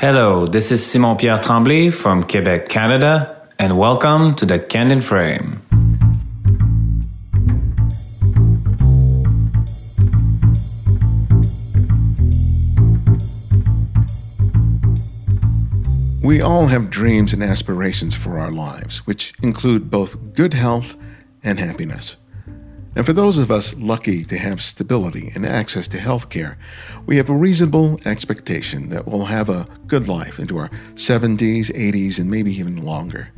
Hello, this is Simon Pierre Tremblay from Quebec, Canada, and welcome to the Candid Frame. We all have dreams and aspirations for our lives, which include both good health and happiness. And for those of us lucky to have stability and access to health care, we have a reasonable expectation that we'll have a good life into our 70s, 80s, and maybe even longer.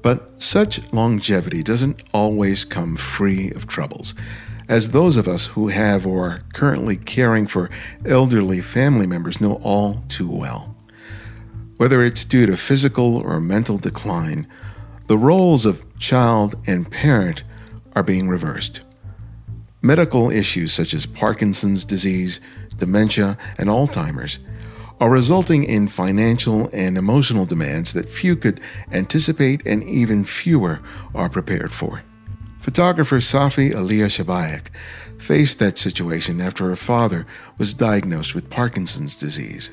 But such longevity doesn't always come free of troubles, as those of us who have or are currently caring for elderly family members know all too well. Whether it's due to physical or mental decline, the roles of child and parent are being reversed. Medical issues such as Parkinson's disease, dementia, and Alzheimer's are resulting in financial and emotional demands that few could anticipate and even fewer are prepared for. Photographer Safi Alia Shabaik faced that situation after her father was diagnosed with Parkinson's disease.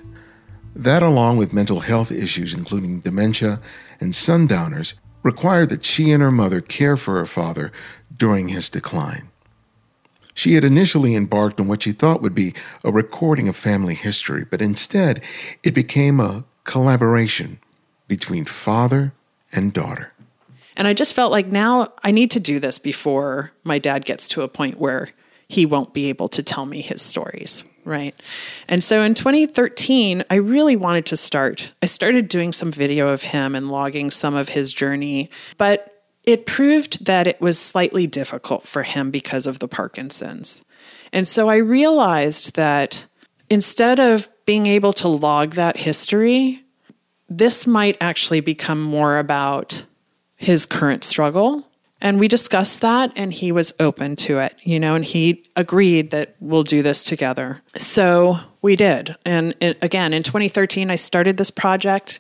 That, along with mental health issues including dementia and sundowners, required that she and her mother care for her father during his decline. She had initially embarked on what she thought would be a recording of family history, but instead it became a collaboration between father and daughter. And I just felt like now I need to do this before my dad gets to a point where he won't be able to tell me his stories. Right. And so in 2013, I really wanted to start. I started doing some video of him and logging some of his journey, but it proved that it was slightly difficult for him because of the Parkinson's. And so I realized that instead of being able to log that history, this might actually become more about his current struggle and we discussed that, and he was open to it, you know, and he agreed that we'll do this together. So we did. And again, in 2013, I started this project,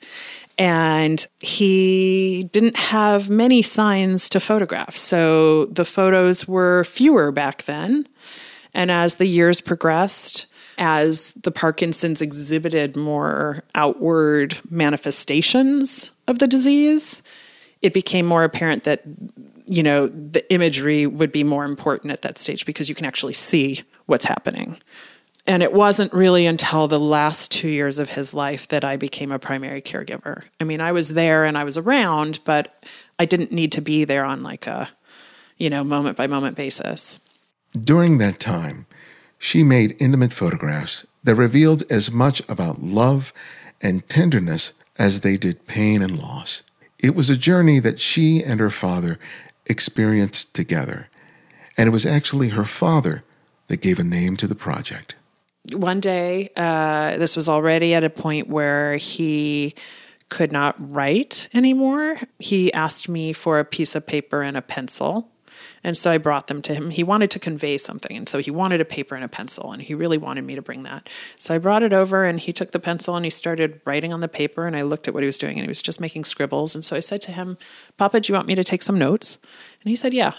and he didn't have many signs to photograph. So the photos were fewer back then. And as the years progressed, as the Parkinson's exhibited more outward manifestations of the disease, it became more apparent that you know, the imagery would be more important at that stage because you can actually see what's happening. And it wasn't really until the last two years of his life that I became a primary caregiver. I mean, I was there and I was around, but I didn't need to be there on like a, you know, moment by moment basis. During that time, she made intimate photographs that revealed as much about love and tenderness as they did pain and loss. It was a journey that she and her father experienced together. And it was actually her father that gave a name to the project. One day, uh, this was already at a point where he could not write anymore. He asked me for a piece of paper and a pencil. And so I brought them to him. He wanted to convey something. And so he wanted a paper and a pencil. And he really wanted me to bring that. So I brought it over and he took the pencil and he started writing on the paper. And I looked at what he was doing and he was just making scribbles. And so I said to him, Papa, do you want me to take some notes? And he said, Yeah.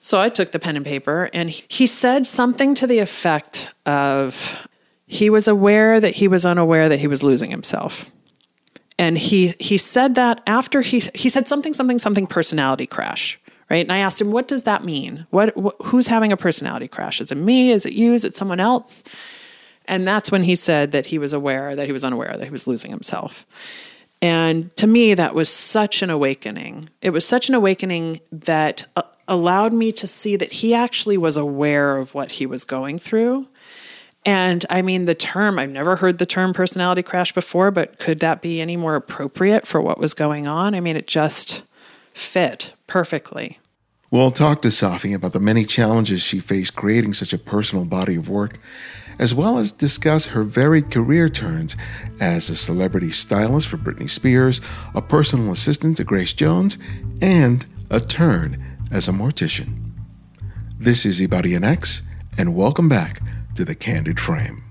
So I took the pen and paper and he said something to the effect of he was aware that he was unaware that he was losing himself. And he he said that after he he said something something something personality crash right? And I asked him, "What does that mean? What wh- who's having a personality crash? Is it me? Is it you? Is it someone else?" And that's when he said that he was aware that he was unaware that he was losing himself. And to me, that was such an awakening. It was such an awakening that uh, allowed me to see that he actually was aware of what he was going through. And I mean, the term, I've never heard the term personality crash before, but could that be any more appropriate for what was going on? I mean, it just fit perfectly. We'll talk to Safi about the many challenges she faced creating such a personal body of work, as well as discuss her varied career turns as a celebrity stylist for Britney Spears, a personal assistant to Grace Jones, and a turn as a mortician. This is Ibarionex, and welcome back to the Candid Frame.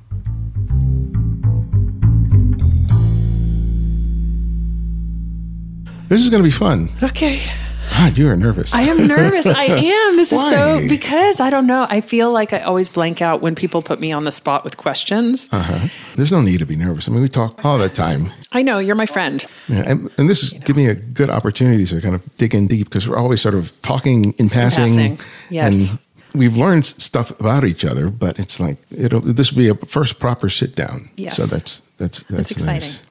This is going to be fun. Okay. God, you are nervous. I am nervous. I am. This is so because I don't know. I feel like I always blank out when people put me on the spot with questions. uh-huh. There's no need to be nervous. I mean, we talk all the time. I know you're my friend. Yeah, and, and this is giving me a good opportunity to kind of dig in deep because we're always sort of talking in passing. passing, yes. And we've learned stuff about each other, but it's like it'll this will be a first proper sit down. Yes. So that's that's that's, exciting. nice.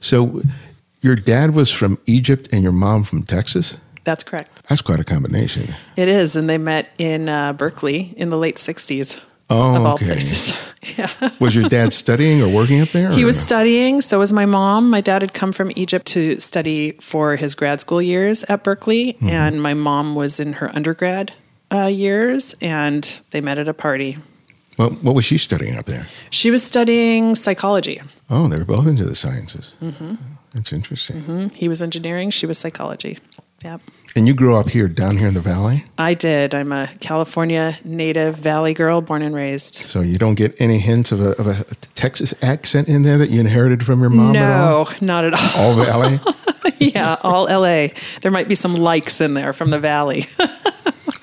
So your dad was from Egypt and your mom from Texas. That's correct. That's quite a combination. It is, and they met in uh, Berkeley in the late '60s. Oh, of all okay. places. yeah. Was your dad studying or working up there? He was studying. So was my mom. My dad had come from Egypt to study for his grad school years at Berkeley, Mm-hmm. and my mom was in her undergrad uh, years, and they met at a party. Well, what was she studying up there? She was studying psychology. Oh, they were both into the sciences. Mm-hmm. That's interesting. Hmm, He was engineering. She was psychology. Yep. And you grew up here, down here in the valley, I did. I'm a California native Valley girl, born and raised. so you don't get any hints of a, of a Texas accent in there that you inherited from your mom at all. no, not at all. All valley. yeah, all LA. There might be some likes in there from the Valley.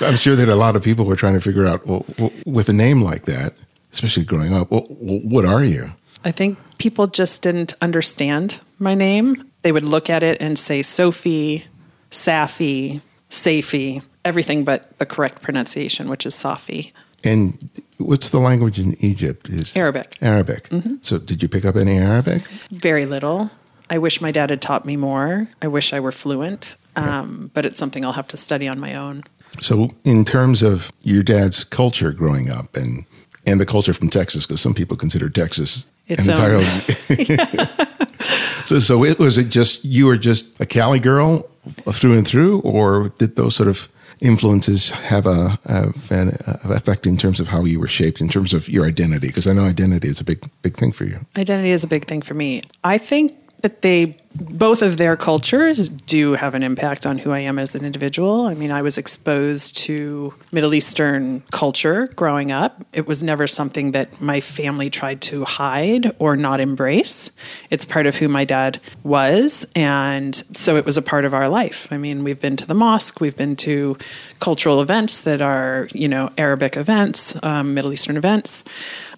I'm sure that a lot of people were trying to figure out, well, well, with a name like that, especially growing up, well, what are you? I think people just didn't understand my name. They would look at it and say Sophie, Safi, Safi, everything but the correct pronunciation, which is Safi. And what's the language in Egypt? Is Arabic. Arabic. So, did you pick up any Arabic? Very little. I wish my dad had taught me more. I wish I were fluent, um, but it's something I'll have to study on my own. So, in terms of your dad's culture growing up and and the culture from Texas, because some people consider Texas Its entirely. so, so it was it just you were just a Cali girl through and through, or did those sort of influences have a have an uh, effect in terms of how you were shaped in terms of your identity? Because I know identity is a big big thing for you. Identity is a big thing for me. I think that they both of their cultures do have an impact on who I am as an individual. I mean, I was exposed to Middle Eastern culture growing up. It was never something that my family tried to hide or not embrace. It's part of who my dad was, and so it was a part of our life. I mean, we've been to the mosque, we've been to cultural events that are, you know, Arabic events, um, Middle Eastern events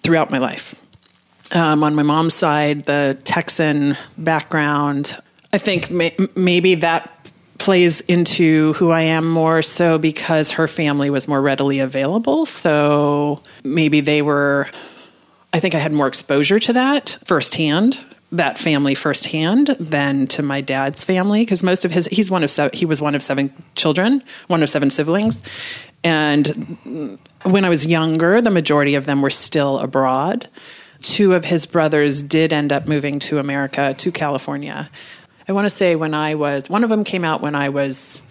throughout my life um, on my mom's side, the Texan background. I think may- maybe that plays into who I am more so because her family was more readily available. So maybe they were, I think I had more exposure to that firsthand. That family firsthand than to my dad's family because most of his he's one of he was one of seven children, one of seven siblings, and when I was younger, the majority of them were still abroad two of his brothers did end up moving to America, to California. I want to say when I was, one of them came out when I was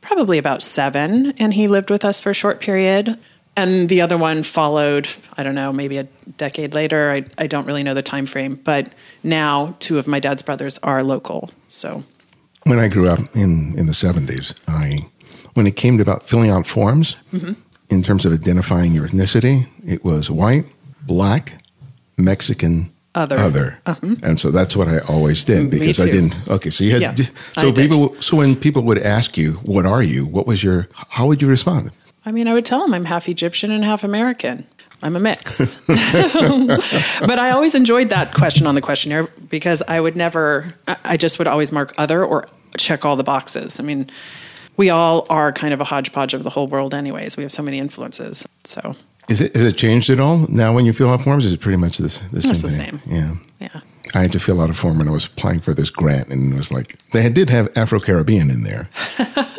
probably about seven, and he lived with us for a short period. And the other one followed, I don't know, maybe a decade later. I, I don't really know the time frame, but now two of my dad's brothers are local. So When I grew up in in the seventies, I when it came to about filling out forms Mm-hmm. in terms of identifying your ethnicity, it was white, black, Mexican, Other. Uh-huh. other, and so that's what I always did because I didn't. Okay, so you had Yeah, so I did. people. So when people would ask you, "What are you?" What was your? How would you respond? I mean, I would tell them I'm half Egyptian and half American. I'm a mix. but I always enjoyed that question on the questionnaire because I would never, I- I just would always mark other or check all the boxes. I mean, we all are kind of a hodgepodge of the whole world, anyways. We have so many influences. So, Is it has it changed at all now when you fill out forms? Is it pretty much the, the same? It's the thing? same. Yeah. yeah. I had to fill out a form when I was applying for this grant, and it was like they did have Afro Caribbean in there,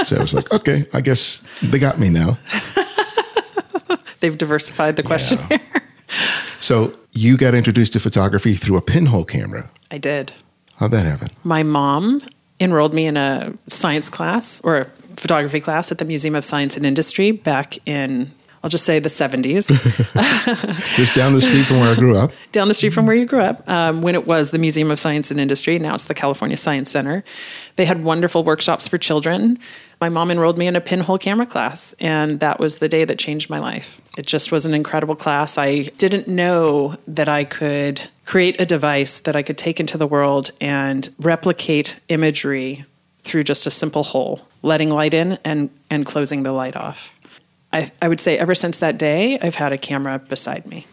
so I was like, okay, I guess they got me now. They've diversified the questionnaire. So you got introduced to photography through a pinhole camera. I did. How'd that happen? My mom enrolled me in a science class or a photography class at the Museum of Science and Industry back in, I'll just say the 70s. Just down the street from where I grew up. down the street from where you grew up, um, when it was the Museum of Science and Industry. Now it's the California Science Center. They had wonderful workshops for children. My mom enrolled me in a pinhole camera class, and that was the day that changed my life. It just was an incredible class. I didn't know that I could create a device that I could take into the world and replicate imagery through just a simple hole, letting light in and, and closing the light off. I, I would say ever since that day, I've had a camera beside me.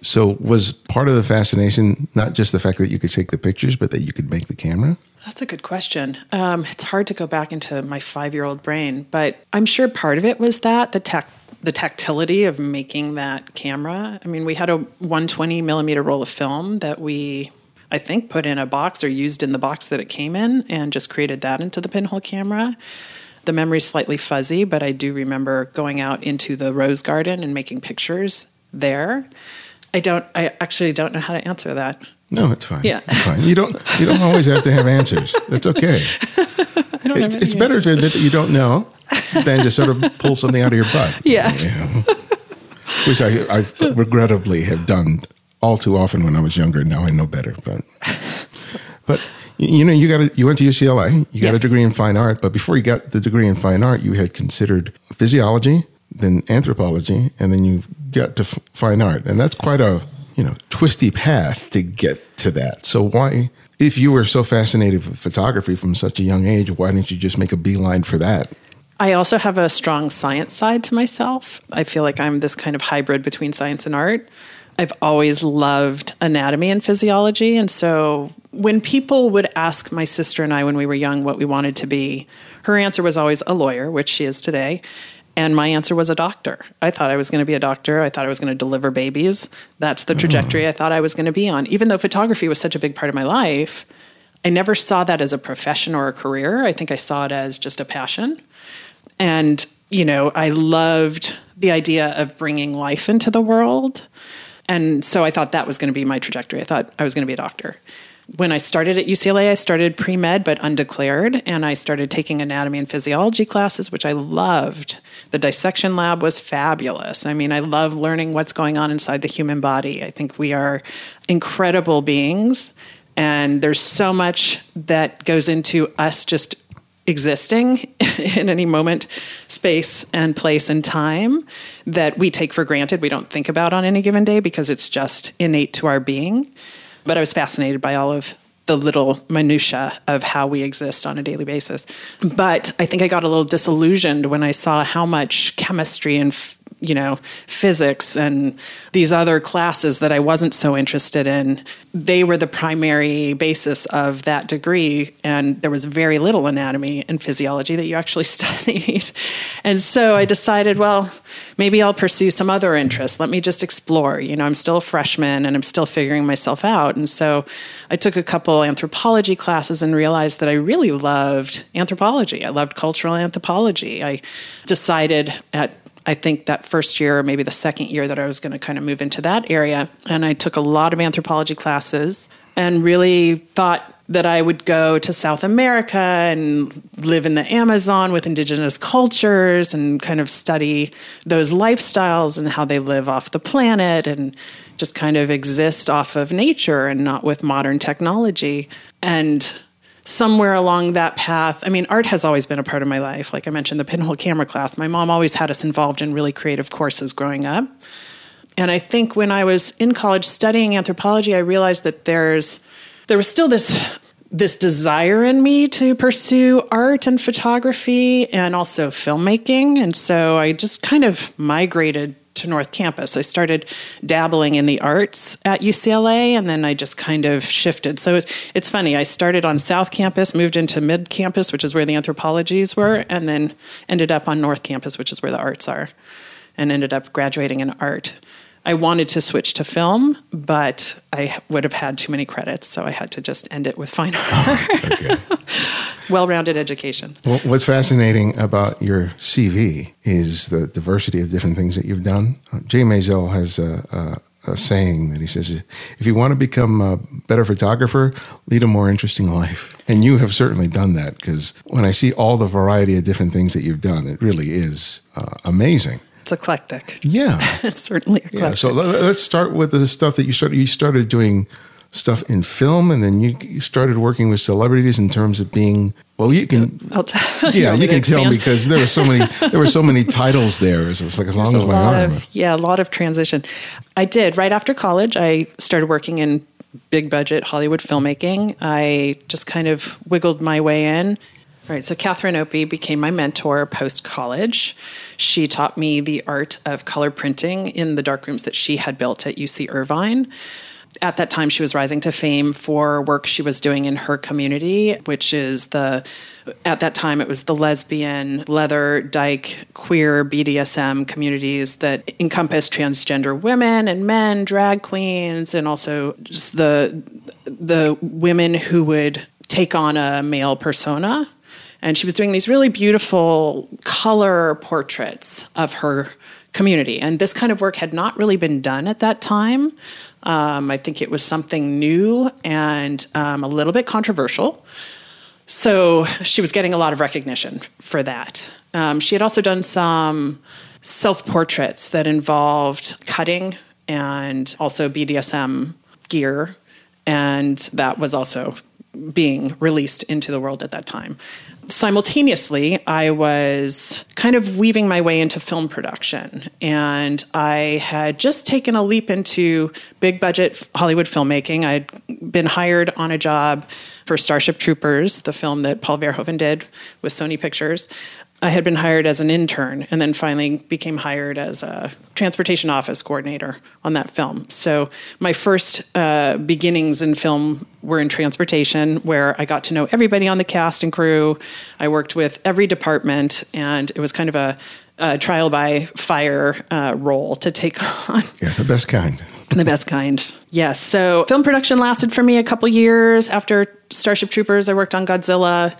So, was part of the fascination not just the fact that you could take the pictures, but that you could make the camera? That's a good question. Um, it's hard to go back into my five year old brain, but I'm sure part of it was that the tech, the tactility of making that camera. I mean, we had a 120 millimeter roll of film that we, I think, put in a box or used in the box that it came in, and just created that into the pinhole camera. The memory's slightly fuzzy, but I do remember going out into the rose garden and making pictures there. I don't. I actually don't know how to answer that. No, it's fine. Yeah. it's fine. You don't. You don't always have to have answers. That's okay. I don't It's, it's better to admit that you don't know than to sort of pull something out of your butt. Yeah. You know? Which I, I regrettably have done all too often when I was younger. Now I know better, but but you know you got a, you went to UCLA. You got a degree in fine art, but before you got the degree in fine art, you had considered physiology, then anthropology, and then you got to f- fine art, and that's quite a you know twisty path to get to that. So why? If you were so fascinated with photography from such a young age, why didn't you just make a beeline for that? I also have a strong science side to myself. I feel like I'm this kind of hybrid between science and art. I've always loved anatomy and physiology. And so when people would ask my sister and I when we were young what we wanted to be, her answer was always a lawyer, which she is today. And my answer was a doctor. I thought I was going to be a doctor. I thought I was going to deliver babies. That's the trajectory I thought I was going to be on. Even though photography was such a big part of my life, I never saw that as a profession or a career. I think I saw it as just a passion. And, you know, I loved the idea of bringing life into the world. And so I thought that was going to be my trajectory. I thought I was going to be a doctor. When I started at UCLA, I started pre med but undeclared, and I started taking anatomy and physiology classes, which I loved. The dissection lab was fabulous. I mean, I love learning what's going on inside the human body. I think we are incredible beings, and there's so much that goes into us just existing in any moment, space, and place and time that we take for granted, we don't think about on any given day because it's just innate to our being. But I was fascinated by all of the little minutia of how we exist on a daily basis. But I think I got a little disillusioned when I saw how much chemistry and you know physics and these other classes that I wasn't so interested in they were the primary basis of that degree and there was very little anatomy and physiology that you actually studied. And so I decided well maybe I'll pursue some other interests. Let me just explore. You know I'm still a freshman and I'm still figuring myself out. And so I took a couple anthropology classes and realized that I really loved anthropology. I loved cultural anthropology. I decided at I think that first year or maybe the second year that I was going to kind of move into that area. And I took a lot of anthropology classes and really thought that I would go to South America and live in the Amazon with indigenous cultures and kind of study those lifestyles and how they live off the planet and just kind of exist off of nature and not with modern technology. And somewhere along that path, I mean, art has always been a part of my life. Like I mentioned, the pinhole camera class, my mom always had us involved in really creative courses growing up. And I think when I was in college studying anthropology, I realized that there's there was still this this desire in me to pursue art and photography and also filmmaking. And so I just kind of migrated to North Campus. I started dabbling in the arts at UCLA and then I just kind of shifted. So it, it's funny. I started on South Campus, moved into Mid Campus, which is where the anthropologies were, and then ended up on North Campus, which is where the arts are, and ended up graduating in art. I wanted to switch to film, but I would have had too many credits, so I had to just end it with fine art. Okay. well rounded education. Well, what's fascinating about your CV is the diversity of different things that you've done. Uh, Jay Maisel has a, a, a saying that he says, if you want to become a better photographer, lead a more interesting life. And you have certainly done that because when I see all the variety of different things that you've done, it really is uh, amazing. It's eclectic. Yeah. It's certainly eclectic. Yeah. So let- let's start with the stuff that you started. You started doing stuff in film, and then you started working with celebrities in terms of being. Well, you can. I'll t- Yeah, you to can tell because there were so many. There were so many titles there. It's it's like as long There's as my arm. of yeah, a lot of transition. I did right after college. I started working in big budget Hollywood filmmaking. I just kind of wiggled my way in. Right. So Catherine Opie became my mentor post college. She taught me the art of color printing in the darkrooms that she had built at UC Irvine. At that time, she was rising to fame for work she was doing in her community, which is the, at that time, it was the lesbian, leather, dyke, queer, BDSM communities that encompass transgender women and men, drag queens, and also just the, the women who would take on a male persona and she was doing these really beautiful color portraits of her community. And this kind of work had not really been done at that time. Um, I think it was something new and um, a little bit controversial. So she was getting a lot of recognition for that. Um, she had also done some self portraits that involved cutting and also BDSM gear. And that was also being released into the world at that time simultaneously, I was kind of weaving my way into film production. And I had just taken a leap into big budget Hollywood filmmaking. I'd been hired on a job for Starship Troopers, the film that Paul Verhoeven did with Sony Pictures. I had been hired as an intern and then finally became hired as a transportation office coordinator on that film. So my first uh, beginnings in film were in transportation, where I got to know everybody on the cast and crew. I worked with every department, and it was kind of a, a trial by fire uh, role to take on. Yeah, the best kind. the best kind. Yes. So film production lasted for me a couple years. After Starship Troopers, I worked on Godzilla.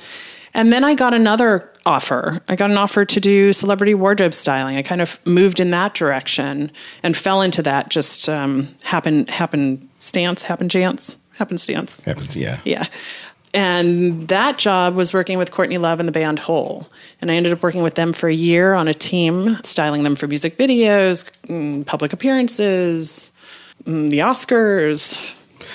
And then I got another offer. I got an offer to do celebrity wardrobe styling. I kind of moved in that direction and fell into that just um, happen happen stance, happen chance, happenstance. Happens, yeah. Yeah. And that job was working with Courtney Love and the band Hole. And I ended up working with them for a year on a team, styling them for music videos, mm, public appearances, mm, the Oscars,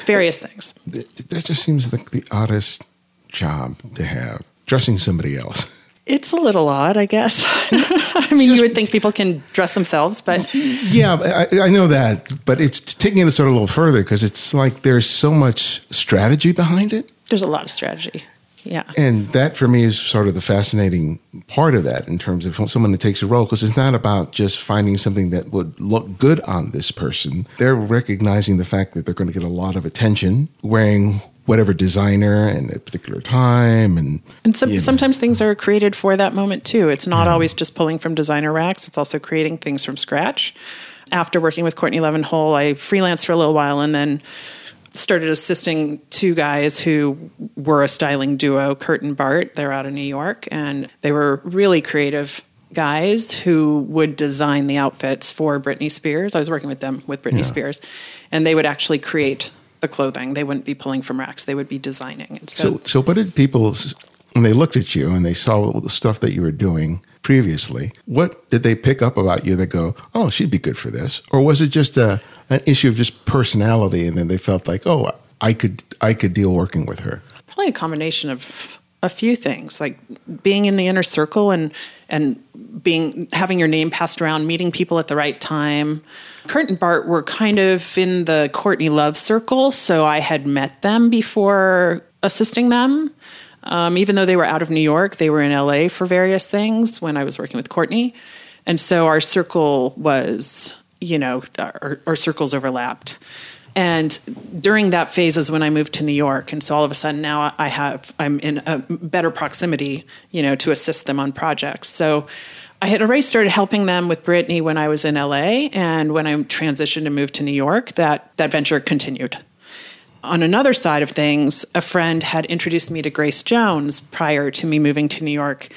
various things. That just seems like the oddest job to have, dressing somebody else. It's a little odd, I guess. I mean, you would think people can dress themselves, but Yeah, I, I know that, but it's taking it a sort of a little further because it's like there's so much strategy behind it. there's a lot of strategy. Yeah. And that for me is sort of the fascinating part of that in terms of someone that takes a role because it's not about just finding something that would look good on this person. They're recognizing the fact that they're going to get a lot of attention wearing whatever designer and a particular time and And some, you know. sometimes things are created for that moment too. It's not always just pulling from designer racks, it's also creating things from scratch. After working with Courtney Levin Hole, I freelanced for a little while and then started assisting two guys who were a styling duo, Kurt and Bart. They're out of New York and they were really creative guys who would design the outfits for Britney Spears. I was working with them with Britney Spears and they would actually create the clothing. They wouldn't be pulling from racks, they would be designing. And So, so what did people, when they looked at you and they saw the stuff that you were doing previously, what did they pick up about you that go, oh, she'd be good for this? Or was it just a, an issue of just personality and then they felt like, oh, I could, I could deal working with her? probably a combination of a few things like being in the inner circle and and being having your name passed around meeting people at the right time. Kurt and bart were kind of in the courtney love circle so i had met them before assisting them. Um, even though they were out of new york they were in la for various things when i was working with courtney. And so our circle was you know our, our circles overlapped and during that phase is when I moved to New York, and so all of a sudden now I have I'm in a better proximity, you know, to assist them on projects. So I had already started helping them with Britney when I was in LA, and when I transitioned and moved to New York, that that venture continued. On another side of things, a friend had introduced me to Grace Jones prior to me moving to New York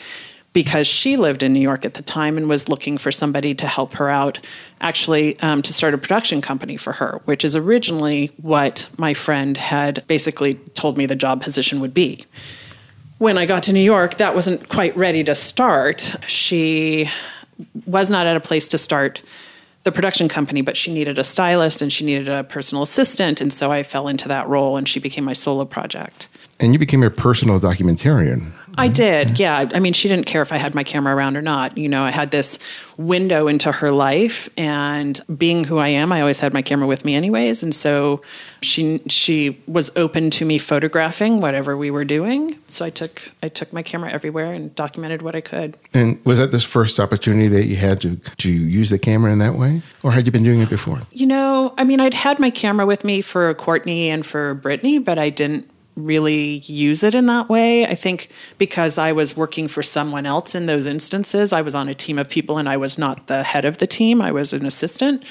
because she lived in New York at the time and was looking for somebody to help her out, actually, um, to start a production company for her, which is originally what my friend had basically told me the job position would be. When I got to New York, that wasn't quite ready to start. She was not at a place to start the production company, but she needed a stylist and she needed a personal assistant. And so I fell into that role and she became my solo project. And you became a personal documentarian. I did, yeah. I mean, she didn't care if I had my camera around or not. You know, I had this window into her life and being who I am I always had my camera with me anyways and so she she was open to me photographing whatever we were doing so I took I took my camera everywhere and documented what I could And was that this first opportunity that you had to to use the camera in that way, or had you been doing it before? you know I mean I'd had my camera with me for Courtney and for Britney but I didn't really use it in that way. I think because I was working for someone else in those instances, I was on a team of people and I was not the head of the team, I was an assistant.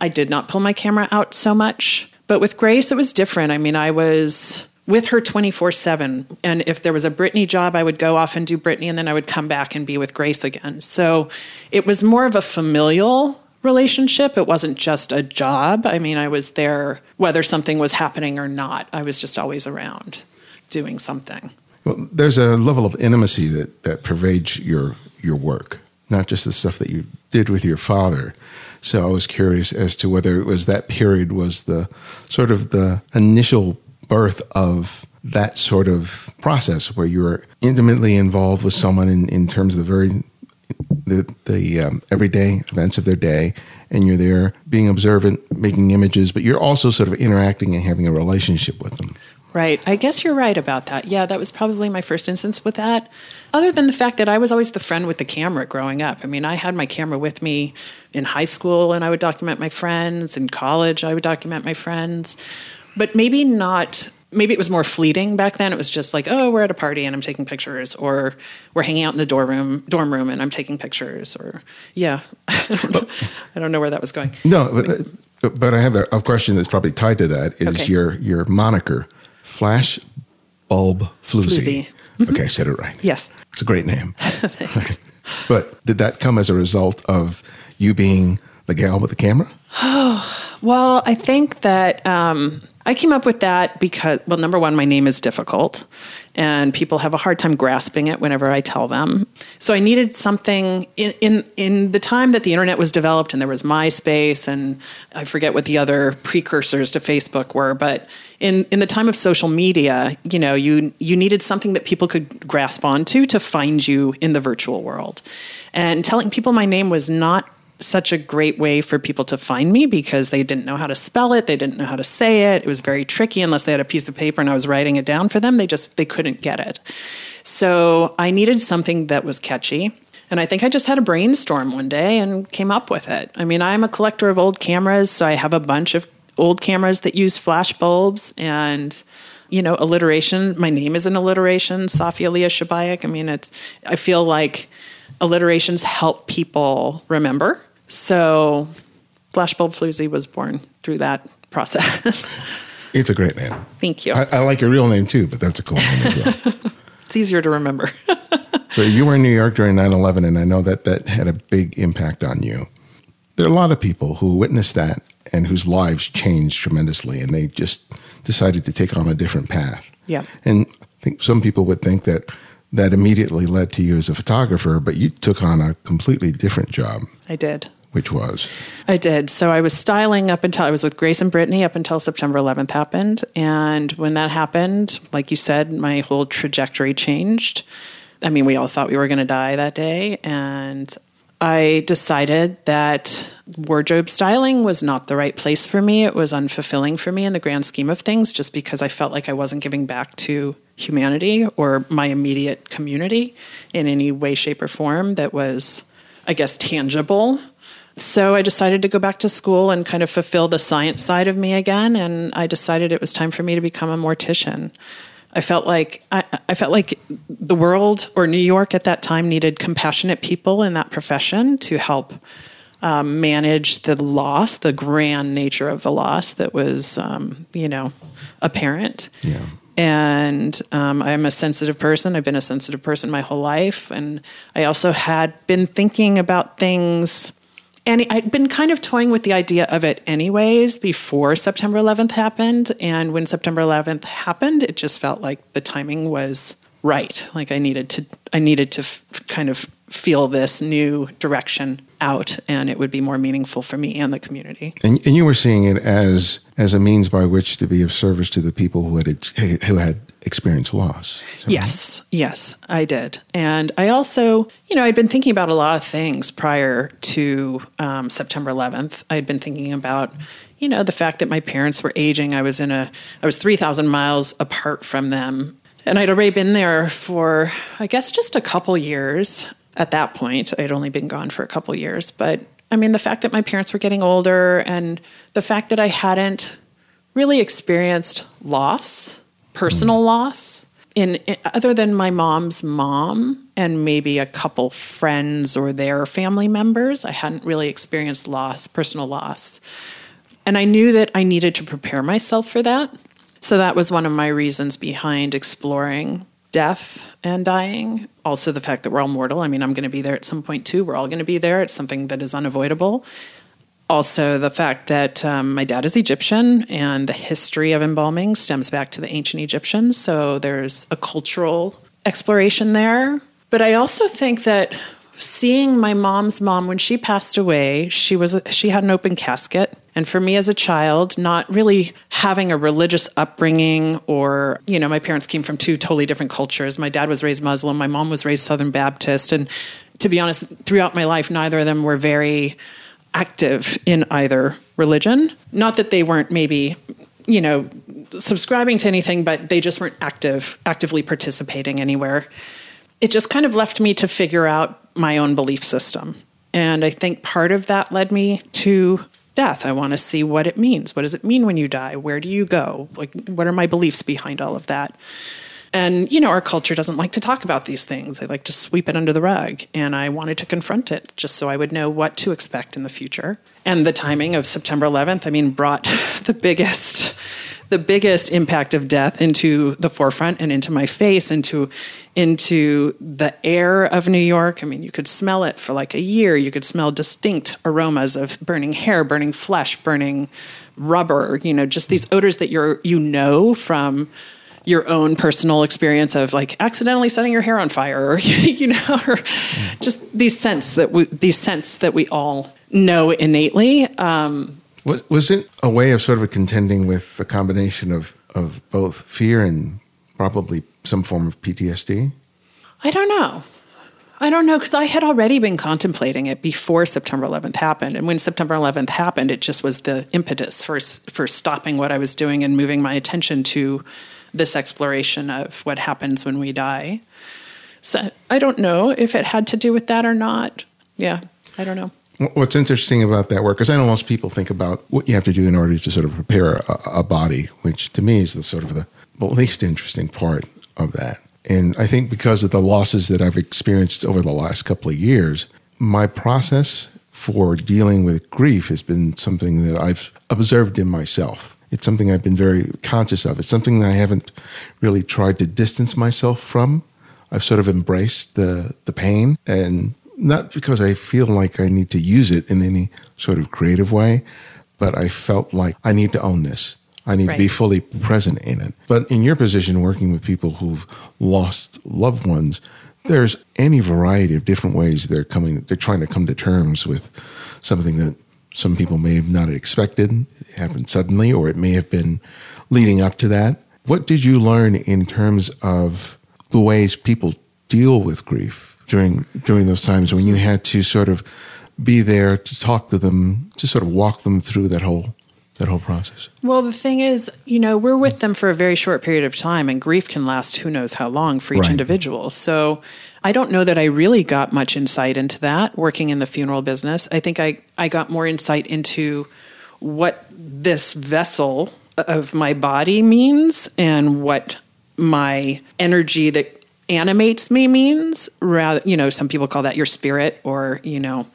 I did not pull my camera out so much. But with Grace, it was different. I mean, I was with her 24 7. And if there was a Britney job, I would go off and do Britney and then I would come back and be with Grace again. So it was more of a familial relationship. It wasn't just a job. I mean, I was there whether something was happening or not. I was just always around doing something. Well, there's a level of intimacy that, that pervades your your work, not just the stuff that you did with your father. So I was curious as to whether it was that period was the sort of the initial birth of that sort of process where you were intimately involved with someone in, in terms of the very the the um, everyday events of their day, and you're there being observant, making images, but you're also sort of interacting and having a relationship with them. Right. I guess you're right about that. Yeah, that was probably my first instance with that. Other than the fact that I was always the friend with the camera growing up. I mean, I had my camera with me in high school and I would document my friends. In college, I would document my friends. But maybe not, maybe it was more fleeting back then. It was just like, oh, we're at a party and I'm taking pictures, or we're hanging out in the dorm room, dorm room and I'm taking pictures, or yeah. I don't know, I don't know where that was going. No, but, but I have a, a question that's probably tied to that is Okay. your your moniker, Flash Bulb Floozy. Floozy. Okay, I said it right. Yes. It's a great name. but did that come as a result of you being the gal with the camera? Oh, well, I think that um, I came up with that because, well, number one, my name is difficult, and people have a hard time grasping it whenever I tell them. So I needed something in in, in the time that the internet was developed, and there was MySpace, and I forget what the other precursors to Facebook were, but in in the time of social media, you know, you you needed something that people could grasp onto to find you in the virtual world, and telling people my name was not such a great way for people to find me because they didn't know how to spell it. They didn't know how to say it. It was very tricky unless they had a piece of paper and i was writing it down for them. They just they couldn't get it. So i needed something that was catchy. And i think i just had a brainstorm one day and came up with it. I mean i'm a collector of old cameras so i have a bunch of old cameras that use flash bulbs and you know alliteration. My name is an alliteration Safi Alia Shabaik. I mean it's i feel like alliterations help people remember. So Flashbulb Floozy was born through that process. It's a great name. Thank you. I, I like your real name too, but that's a cool name as well. it's easier to remember. so you were in New York during 9 11, and I know that that had a big impact on you. There are a lot of people who witnessed that and whose lives changed tremendously, and they just decided to take on a different path. Yeah. And I think some people would think that that immediately led to you as a photographer, but you took on a completely different job, I did. which was I did. So I was styling up until I was with Grace and Britney up until September 11th happened. And when that happened, like you said, my whole trajectory changed. I mean, we all thought we were going to die that day. And I decided that wardrobe styling was not the right place for me. It was unfulfilling for me in the grand scheme of things, just because I felt like I wasn't giving back to humanity or my immediate community in any way, shape, or form that was, I guess, tangible. So I decided to go back to school and kind of fulfill the science side of me again. And I decided it was time for me to become a mortician. I felt like I, I felt like the world or New York at that time needed compassionate people in that profession to help um, manage the loss, the grand nature of the loss that was, um, you know, apparent. Yeah. And um, I'm a sensitive person. I've been a sensitive person my whole life. And I also had been thinking about things. And I'd been kind of toying with the idea of it anyways before September 11th happened. And when September 11th happened, it just felt like the timing was right. Like I needed to, I needed to f- kind of feel this new direction out and it would be more meaningful for me and the community. And, and you were seeing it as as a means by which to be of service to the people who had who had experienced loss. Yes, right? yes, I did. And I also, you know, I'd been thinking about a lot of things prior to um, September 11th. I'd been thinking about, you know, the fact that my parents were aging. I was in a, I was 3,000 miles apart from them. And I'd already been there for, I guess, just a couple years at that point. I'd only been gone for a couple years. But I mean, the fact that my parents were getting older and the fact that I hadn't really experienced loss, personal mm. loss, in, in, other than my mom's mom and maybe a couple friends or their family members, I hadn't really experienced loss, personal loss. And I knew that I needed to prepare myself for that. So that was one of my reasons behind exploring death and dying. Also, the fact that we're all mortal. I mean, I'm going to be there at some point too. We're all going to be there. It's something that is unavoidable. Also, the fact that um, my dad is Egyptian and the history of embalming stems back to the ancient Egyptians. So there's a cultural exploration there. But I also think that seeing my mom's mom when she passed away, she was she had an open casket. And for me as a child, not really having a religious upbringing or, you know, my parents came from two totally different cultures. My dad was raised Muslim, my mom was raised Southern Baptist. And to be honest, throughout my life, neither of them were very active in either religion. Not that they weren't maybe, you know, subscribing to anything, but they just weren't active, actively participating anywhere. It just kind of left me to figure out my own belief system. And I think part of that led me to death. I want to see what it means. What does it mean when you die? Where do you go? Like, what are my beliefs behind all of that? And, you know, our culture doesn't like to talk about these things. They like to sweep it under the rug. And I wanted to confront it just so I would know what to expect in the future. And the timing of September 11th, I mean, brought the biggest the biggest impact of death into the forefront and into my face, into into the air of New York. I mean, you could smell it for like a year. You could smell distinct aromas of burning hair, burning flesh, burning rubber. You know, just these odors that you're you know from your own personal experience of like accidentally setting your hair on fire, or you know, or just these scents that we these scents that we all know innately. Um, was, it a way of sort of contending with a combination of, of both fear and probably some form of PTSD? I don't know. I don't know because I had already been contemplating it before September 11th happened, and when September 11th happened, it just was the impetus for for stopping what I was doing and moving my attention to this exploration of what happens when we die. So I don't know if it had to do with that or not. Yeah, I don't know. What's interesting about that work is I know most people think about what you have to do in order to sort of prepare a, a body, which to me is the sort of the least interesting part of that. And I think because of the losses that I've experienced over the last couple of years, my process for dealing with grief has been something that I've observed in myself. It's something I've been very conscious of. It's something that I haven't really tried to distance myself from. I've sort of embraced the the pain and not because I feel like I need to use it in any sort of creative way, but I felt like I need to own this. I need right. to be fully present in it. But in your position, working with people who've lost loved ones, there's any variety of different ways they're coming, they're trying to come to terms with something that some people may have not expected it happened suddenly, or it may have been leading up to that. What did you learn in terms of the ways people deal with grief? During during those times when you had to sort of be there to talk to them, to sort of walk them through that whole that whole process? Well, the thing is, you know, we're with them for a very short period of time, and grief can last who knows how long for each right. individual. So I don't know that I really got much insight into that working in the funeral business. I think I, I got more insight into what this vessel of my body means and what my energy that animates me means rather you know some people call that your spirit or you know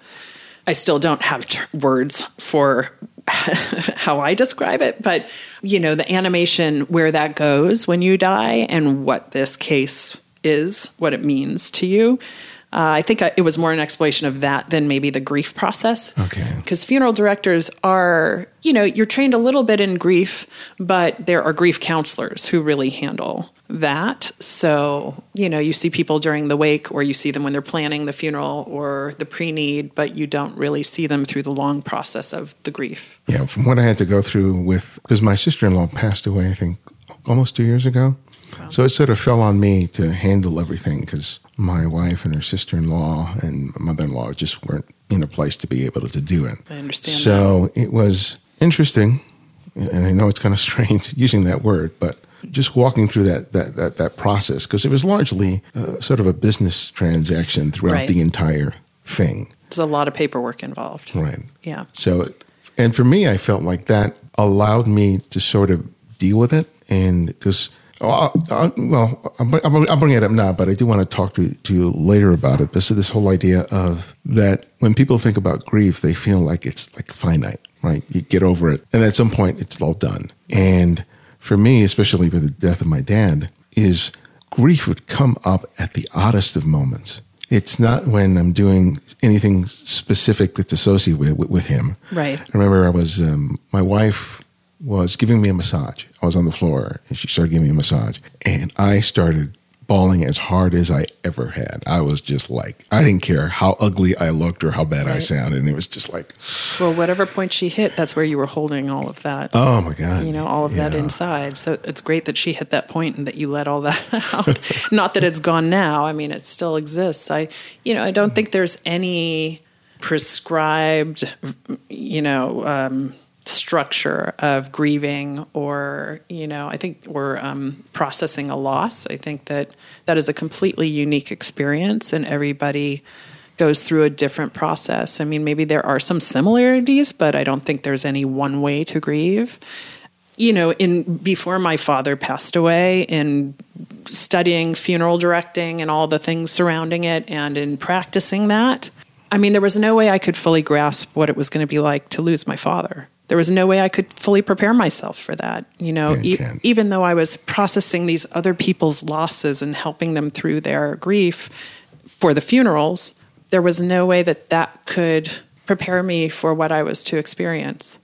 i still don't have words for how i describe it but you know the animation where that goes when you die and what this case is what it means to you Uh, I think I, it was more an explanation of that than maybe the grief process. Okay. Because funeral directors are, you know, you're trained a little bit in grief, but there are grief counselors who really handle that. So, you know, you see people during the wake or you see them when they're planning the funeral or the pre need, but you don't really see them through the long process of the grief. Yeah, from what I had to go through with, because my sister in law passed away, I think, almost two years ago. So it sort of fell on me to handle everything because my wife and her sister in law and mother in law just weren't in a place to be able to do it. I understand. So it was interesting, and I know it's kind of strange using that word, but just walking through that that that, that process because it was largely uh, sort of a business transaction throughout Right. the entire thing. There's a lot of paperwork involved. Right. Yeah. So, and for me, I felt like that allowed me to sort of deal with it. And because, well, I'll, well, I'll, I'll I'll bring it up now, but I do want to talk to, to you later about it. This is this whole idea of that when people think about grief, they feel like it's like finite, right? You get over it. And at some point, it's all done. And for me, especially with the death of my dad, is grief would come up at the oddest of moments. It's not when I'm doing anything specific that's associated with, with, with him. Right. I remember I was, um, my wife was giving me a massage. I was on the floor and she started giving me a massage. And I started bawling as hard as I ever had. I was just like, I didn't care how ugly I looked or how bad I sounded. And it was just like, Well, whatever point she hit, that's where you were holding all of that. oh my God. you know all of that inside so it's great that she hit that point and that you let all that out not that it's gone now i mean it still exists i you know i don't think there's any prescribed you know um, structure of grieving or you know i think we're um, processing a loss i think that that is a completely unique experience and everybody goes through a different process. I mean, maybe there are some similarities, but I don't think there's any one way to grieve. You know, in before my father passed away, in studying funeral directing and all the things surrounding it, and in practicing that, I mean, there was no way I could fully grasp what it was going to be like to lose my father. There was no way I could fully prepare myself for that. You know, Yeah, e- even though I was processing these other people's losses and helping them through their grief for the funerals, there was no way that that could prepare me for what I was to experience.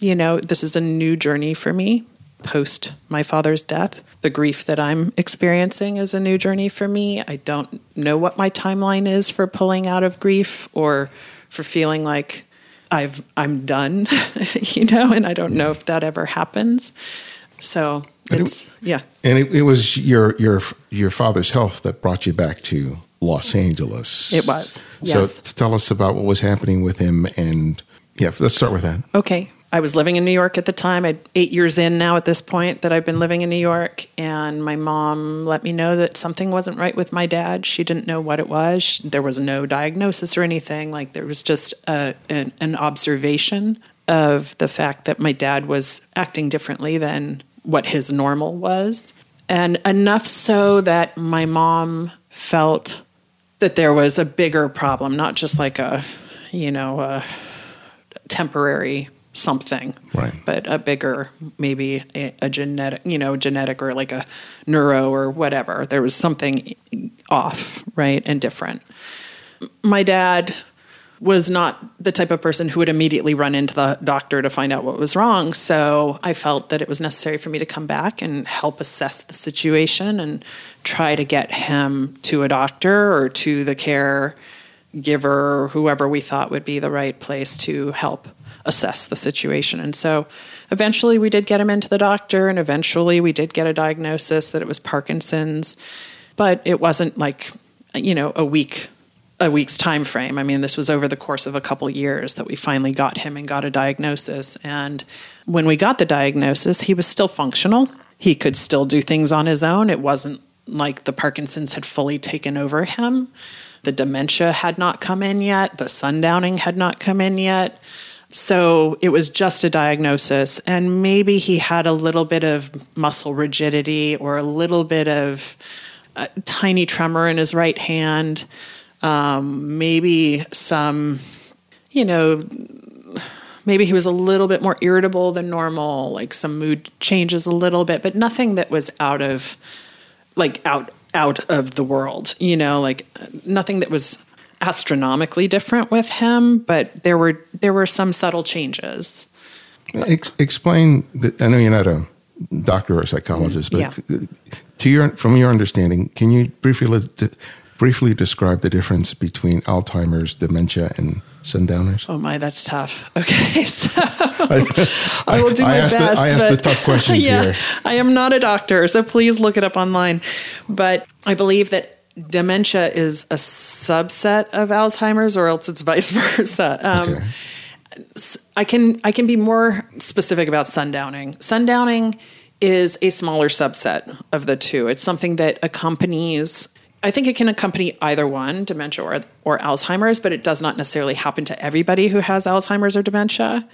You know, this is a new journey for me post my father's death. The grief that I'm experiencing is a new journey for me. I don't know what my timeline is for pulling out of grief or for feeling like I've I'm done, you know, and I don't know if that ever happens. So it- it's yeah. And it, it was your your your father's health that brought you back to Los Angeles. It was, yes. So tell us about what was happening with him, and yeah, let's start with that. Okay. I was living in New York at the time. I'm eight years in now at this point that I've been living in New York. And my mom let me know that something wasn't right with my dad. She didn't know what it was. There was no diagnosis or anything. Like there was just a, an, an observation of the fact that my dad was acting differently than what his normal was. And enough so that my mom felt that there was a bigger problem, not just like a, you know, a temporary something, Right. but a bigger, maybe a, a genetic, you know, genetic or like a neuro or whatever. There was something off, right, and different. My dad was not the type of person who would immediately run into the doctor to find out what was wrong. So I felt that it was necessary for me to come back and help assess the situation and try to get him to a doctor or to the care giver whoever we thought would be the right place to help assess the situation. And so eventually we did get him into the doctor and eventually we did get a diagnosis that it was Parkinson's, but it wasn't like, you know, a week a week's time frame. I mean, this was over the course of a couple years that we finally got him and got a diagnosis. And when we got the diagnosis, he was still functional. He could still do things on his own. It wasn't like the Parkinson's had fully taken over him. The dementia had not come in yet. The sundowning had not come in yet. So it was just a diagnosis. And maybe he had a little bit of muscle rigidity or a little bit of a tiny tremor in his right hand um, maybe some, you know, maybe he was a little bit more irritable than normal, like some mood changes a little bit, but nothing that was out of like out out of the world, you know, like nothing that was astronomically different with him, but there were there were some subtle changes. Ex- explain. The, I know you're not a doctor or a psychologist, but yeah. to your from your understanding, can you briefly briefly describe the difference between Alzheimer's, dementia, and sundowners? Oh my, that's tough. Okay, so I, I, will do I my best. The, I ask the tough questions yeah, here. I am not a doctor, so please look it up online. But I believe that dementia is a subset of Alzheimer's, or else it's vice versa. Um, okay. I can I can be more specific about sundowning. Sundowning is a smaller subset of the two. It's something that accompanies I think it can accompany either one, dementia or, or Alzheimer's, but it does not necessarily happen to everybody who has Alzheimer's or dementia.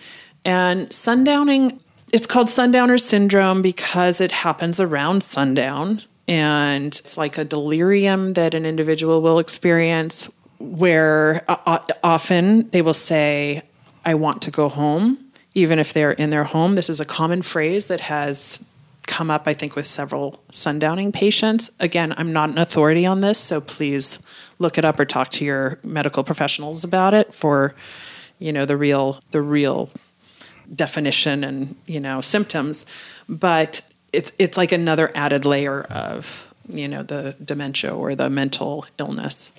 And sundowning, it's called sundowner syndrome because it happens around sundown. And it's like a delirium that an individual will experience where uh, often they will say, I want to go home, even if they're in their home. This is a common phrase that has come up, I think, with several sundowning patients. Again, I'm not an authority on this, so please look it up or talk to your medical professionals about it for, you know, the real the real definition and you know symptoms. But it's it's like another added layer of you know the dementia or the mental illness.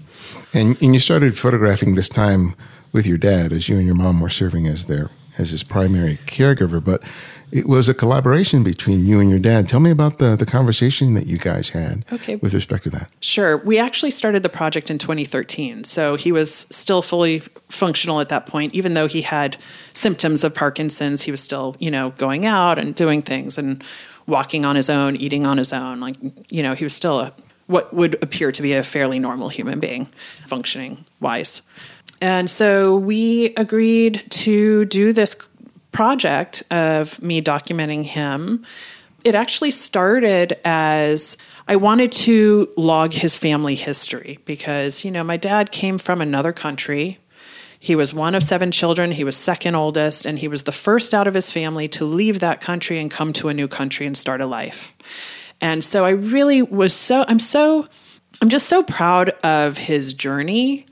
And and you started photographing this time with your dad as you and your mom were serving as their as his primary caregiver, but it was a collaboration between you and your dad. Tell me about the, the conversation that you guys had okay. with respect to that. Sure. We actually started the project in 2013. So he was still fully functional at that point, even though he had symptoms of Parkinson's. He was still, you know, going out and doing things and walking on his own, eating on his own. Like, you know, he was still a, what would appear to be a fairly normal human being, functioning wise. And so we agreed to do this project of me documenting him, it actually started as I wanted to log his family history because, you know, my dad came from another country. He was one of seven children. He was second oldest, and he was the first out of his family to leave that country and come to a new country and start a life. And so I really was so, I'm so, I'm just so proud of his journey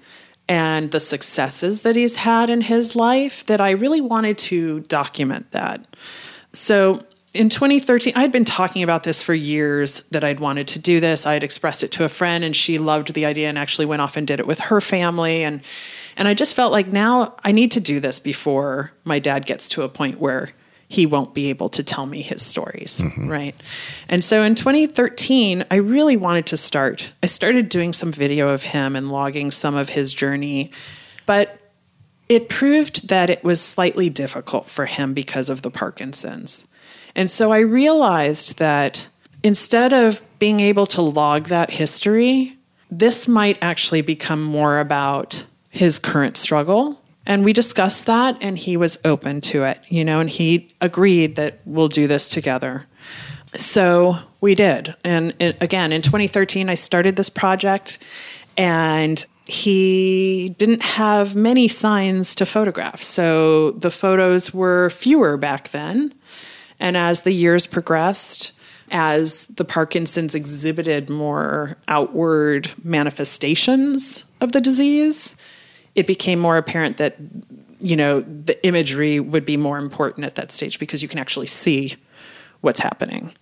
and the successes that he's had in his life that I really wanted to document that. So in 2013, I had been talking about this for years that I'd wanted to do this. I had expressed it to a friend and she loved the idea and actually went off and did it with her family and and I just felt like now I need to do this before my dad gets to a point where he won't be able to tell me his stories, mm-hmm. right? And so in 2013, I really wanted to start. I started doing some video of him and logging some of his journey, but it proved that it was slightly difficult for him because of the Parkinson's. And so I realized that instead of being able to log that history, this might actually become more about his current struggle and we discussed that, and he was open to it, you know, and he agreed that we'll do this together. So we did. And it, again, in 2013, I started this project, and he didn't have many signs to photograph. So the photos were fewer back then. And as the years progressed, as the Parkinson's exhibited more outward manifestations of the disease, it became more apparent that you know the imagery would be more important at that stage because you can actually see what's happening.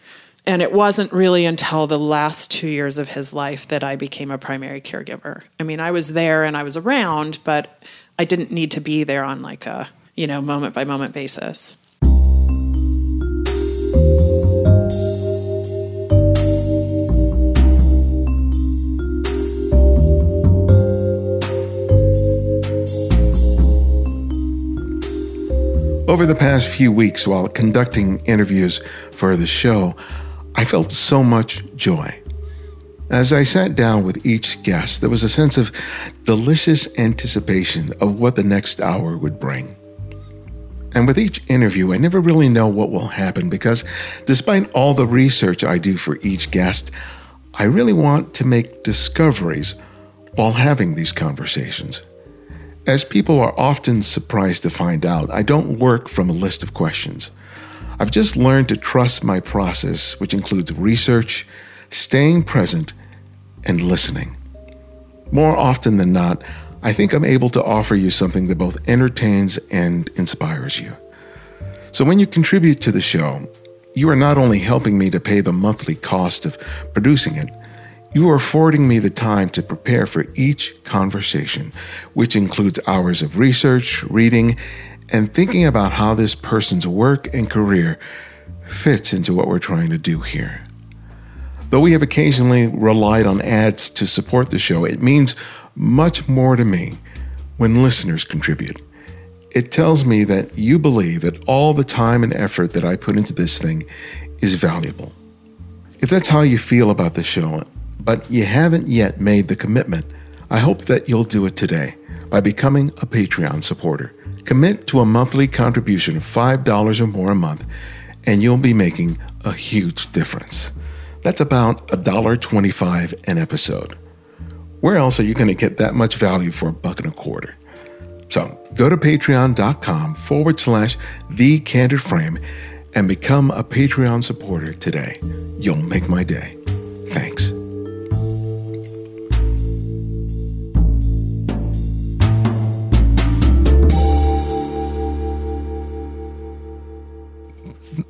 And it wasn't really until the last two years of his life that I became a primary caregiver. I mean, I was there and I was around, but I didn't need to be there on like a, you know, moment by moment basis. Over the past few weeks, while conducting interviews for the show, I felt so much joy. As I sat down with each guest, there was a sense of delicious anticipation of what the next hour would bring. And with each interview, I never really know what will happen because despite all the research I do for each guest, I really want to make discoveries while having these conversations. As people are often surprised to find out, I don't work from a list of questions. I've just learned to trust my process, which includes research, staying present, and listening. More often than not, I think I'm able to offer you something that both entertains and inspires you. So when you contribute to the show, you are not only helping me to pay the monthly cost of producing it, you are affording me the time to prepare for each conversation, which includes hours of research, reading, and thinking about how this person's work and career fits into what we're trying to do here. Though we have occasionally relied on ads to support the show, it means much more to me when listeners contribute. It tells me that you believe that all the time and effort that I put into this thing is valuable. If that's how you feel about the show, but you haven't yet made the commitment, I hope that you'll do it today by becoming a Patreon supporter. Commit to a monthly contribution of $5 or more a month, and you'll be making a huge difference. That's about $1.25 an episode. Where else are you going to get that much value for a buck and a quarter? So go to patreon.com forward slash the candid frame and become a Patreon supporter today. You'll make my day. Thanks.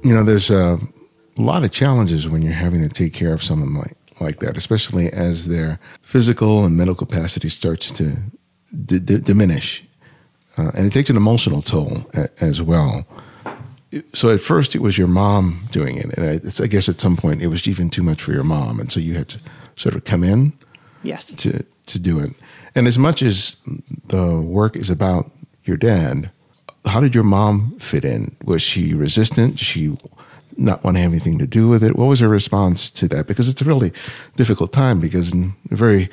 You know, there's a lot of challenges when you're having to take care of someone like, like that, especially as their physical and mental capacity starts to d- d- diminish. Uh, and it takes an emotional toll a- as well. So at first it was your mom doing it, and I, I guess at some point it was even too much for your mom, and so you had to sort of come in, yes, to to do it. And as much as the work is about your dad, how did your mom fit in? Was she resistant? She not want to have anything to do with it? What was her response to that? Because it's a really difficult time because in a very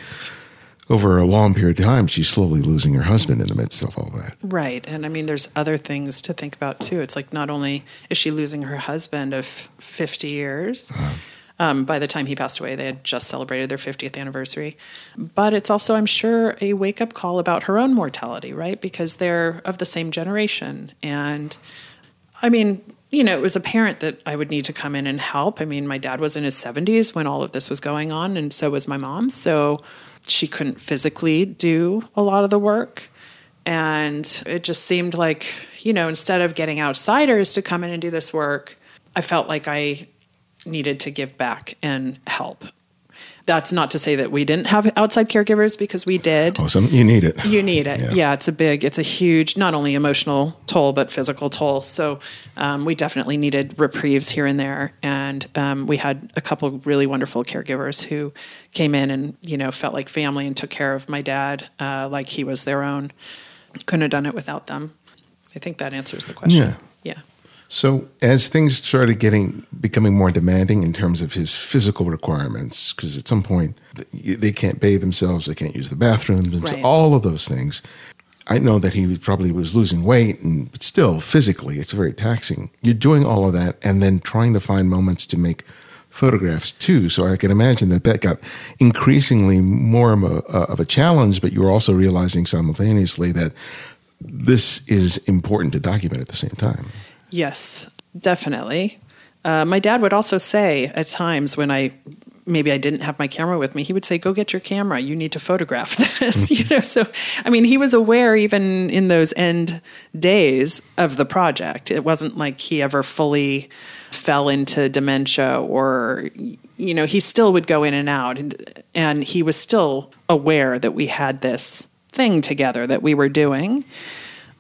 over a long period of time, she's slowly losing her husband in the midst of all that. Right. And I mean, there's other things to think about too. It's like not only is she losing her husband of 50 years, uh-huh. Um, by the time he passed away, they had just celebrated their 50th anniversary. But it's also, I'm sure, a wake up call about her own mortality, right? Because they're of the same generation. And I mean, you know, it was apparent that I would need to come in and help. I mean, my dad was in his 70s when all of this was going on, and so was my mom. So she couldn't physically do a lot of the work. And it just seemed like, you know, instead of getting outsiders to come in and do this work, I felt like I needed to give back and help that's not to say that we didn't have outside caregivers because we did. Awesome. You need it. You need it. Yeah. yeah. it's a big, it's a huge, not only emotional toll, but physical toll. So um, we definitely needed reprieves here and there. And um, we had a couple really wonderful caregivers who came in and, you know, felt like family and took care of my dad uh, like he was their own. Couldn't have done it without them. I think that answers the question. Yeah. Yeah. So as things started getting becoming more demanding in terms of his physical requirements, because at some point they can't bathe themselves, they can't use the bathroom, right. all of those things. I know that he probably was losing weight, and but still physically, it's very taxing. You're doing all of that, and then trying to find moments to make photographs too. So I can imagine that that got increasingly more of a, uh, of a challenge. But you were also realizing simultaneously that this is important to document at the same time. Yes, definitely. Uh, my dad would also say at times when I maybe I didn't have my camera with me, he would say, "Go get your camera. You need to photograph this." you know, so I mean, he was aware even in those end days of the project. It wasn't like he ever fully fell into dementia or you know, he still would go in and out and and he was still aware that we had this thing together that we were doing